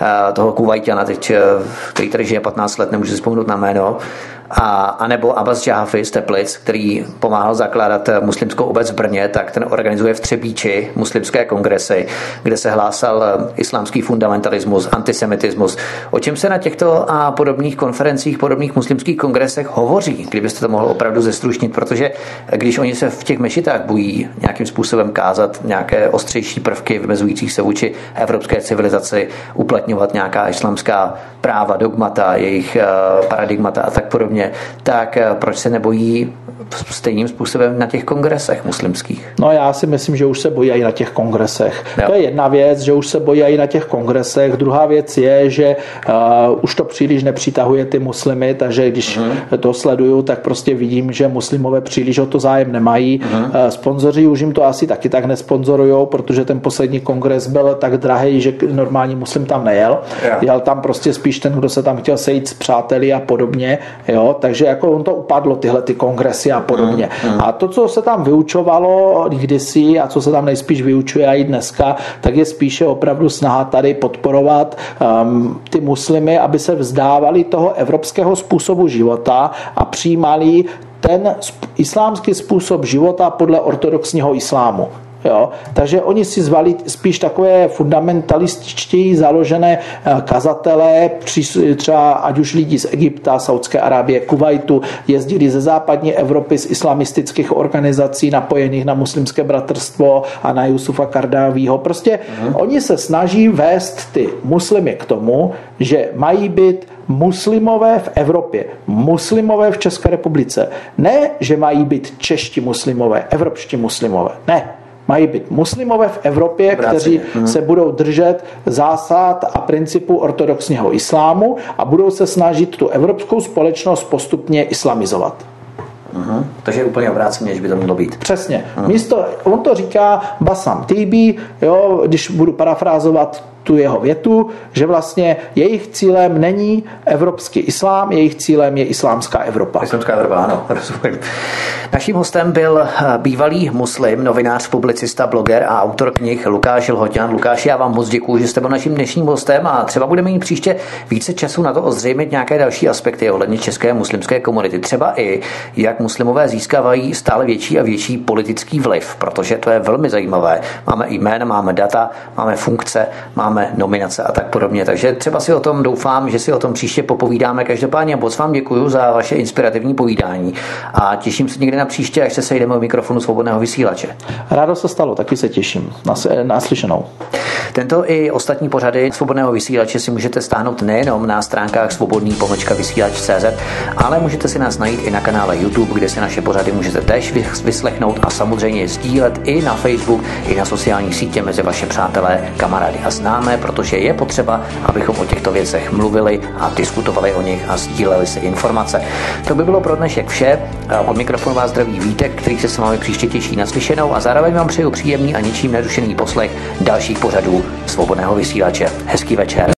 eh, toho Kuvajťana, teď, eh, který tady žije 15 let, nemůžu si vzpomenout na jméno a, anebo Abbas Jahafi z Teplic, který pomáhal zakládat muslimskou obec v Brně, tak ten organizuje v Třebíči muslimské kongresy, kde se hlásal islámský fundamentalismus, antisemitismus. O čem se na těchto a podobných konferencích, podobných muslimských kongresech hovoří, kdybyste to mohl opravdu zestručnit, protože když oni se v těch mešitách bojí nějakým způsobem kázat nějaké ostřejší prvky vymezujících se vůči evropské civilizaci, uplatňovat nějaká islámská práva, dogmata, jejich eh, paradigmata a tak podobně, tak eh, proč se nebojí stejným způsobem na těch kongresech muslimských? No já si myslím, že už se bojí i na těch kongresech. Jo. To je jedna věc, že už se bojí i na těch kongresech. Druhá věc je, že uh, už to příliš nepřitahuje ty muslimy, takže když uh-huh. to sleduju, tak prostě vidím, že muslimové příliš o to zájem nemají. Uh, sponzoři už jim to asi taky tak nesponzorují, protože ten poslední kongres byl tak drahý, že normální muslim tam nejel. Yeah. Jel tam prostě spíš ten, kdo se tam chtěl sejít s přáteli a podobně. Jo? Takže jako on to upadlo, tyhle ty kongresy a podobně. Mm, mm. A to, co se tam vyučovalo kdysi a co se tam nejspíš vyučuje i dneska, tak je spíše opravdu snaha tady podporovat um, ty muslimy, aby se vzdávali toho evropského způsobu života a přijímali ten islámský způsob života podle ortodoxního islámu. Jo? Takže oni si zvali spíš takové fundamentalističtěji založené eh, kazatele, třeba ať už lidi z Egypta, Saudské Arábie, Kuwaitu, jezdili ze západní Evropy z islamistických organizací napojených na muslimské bratrstvo a na Jusufa Kardávího. Prostě uh-huh. oni se snaží vést ty muslimy k tomu, že mají být muslimové v Evropě, muslimové v České republice. Ne, že mají být čeští muslimové, evropští muslimové. Ne, mají být muslimové v Evropě, kteří hmm. se budou držet zásad a principu ortodoxního islámu a budou se snažit tu evropskou společnost postupně islamizovat. Uh-huh. Takže úplně obráceně, než by to mělo být. Přesně. Uh-huh. Místo, on to říká Basam Tibi, jo, když budu parafrázovat tu jeho větu, že vlastně jejich cílem není evropský islám, jejich cílem je islámská Evropa. Islámská Evropa, ano, rozumím. Naším hostem byl eh, bývalý muslim, novinář, publicista, bloger a autor knih Lukáš Lhoťan. Lukáš, já vám moc děkuji, že jste byl naším dnešním hostem a třeba budeme mít příště více času na to ozřejmit nějaké další aspekty ohledně české muslimské komunity. Třeba i, jak muslimové získávají stále větší a větší politický vliv, protože to je velmi zajímavé. Máme jména, máme data, máme funkce, máme máme nominace a tak podobně. Takže třeba si o tom doufám, že si o tom příště popovídáme. Každopádně moc vám děkuji za vaše inspirativní povídání a těším se někdy na příště, až se sejdeme o mikrofonu svobodného vysílače. Rádo se stalo, taky se těším. Naslyšenou. Tento i ostatní pořady svobodného vysílače si můžete stáhnout nejenom na stránkách svobodný pomlčka vysílač.cz, ale můžete si nás najít i na kanále YouTube, kde si naše pořady můžete též vyslechnout a samozřejmě sdílet i na Facebook, i na sociální sítě mezi vaše přátelé, kamarády a známé, protože je potřeba, abychom o těchto věcech mluvili a diskutovali o nich a sdíleli si informace. To by bylo pro dnešek vše. Od mikrofonu vás zdraví Vítek, který se s vámi příště těší na slyšenou a zároveň vám přeju příjemný a ničím nerušený poslech dalších pořadů svobodného vysílače. Hezký večer.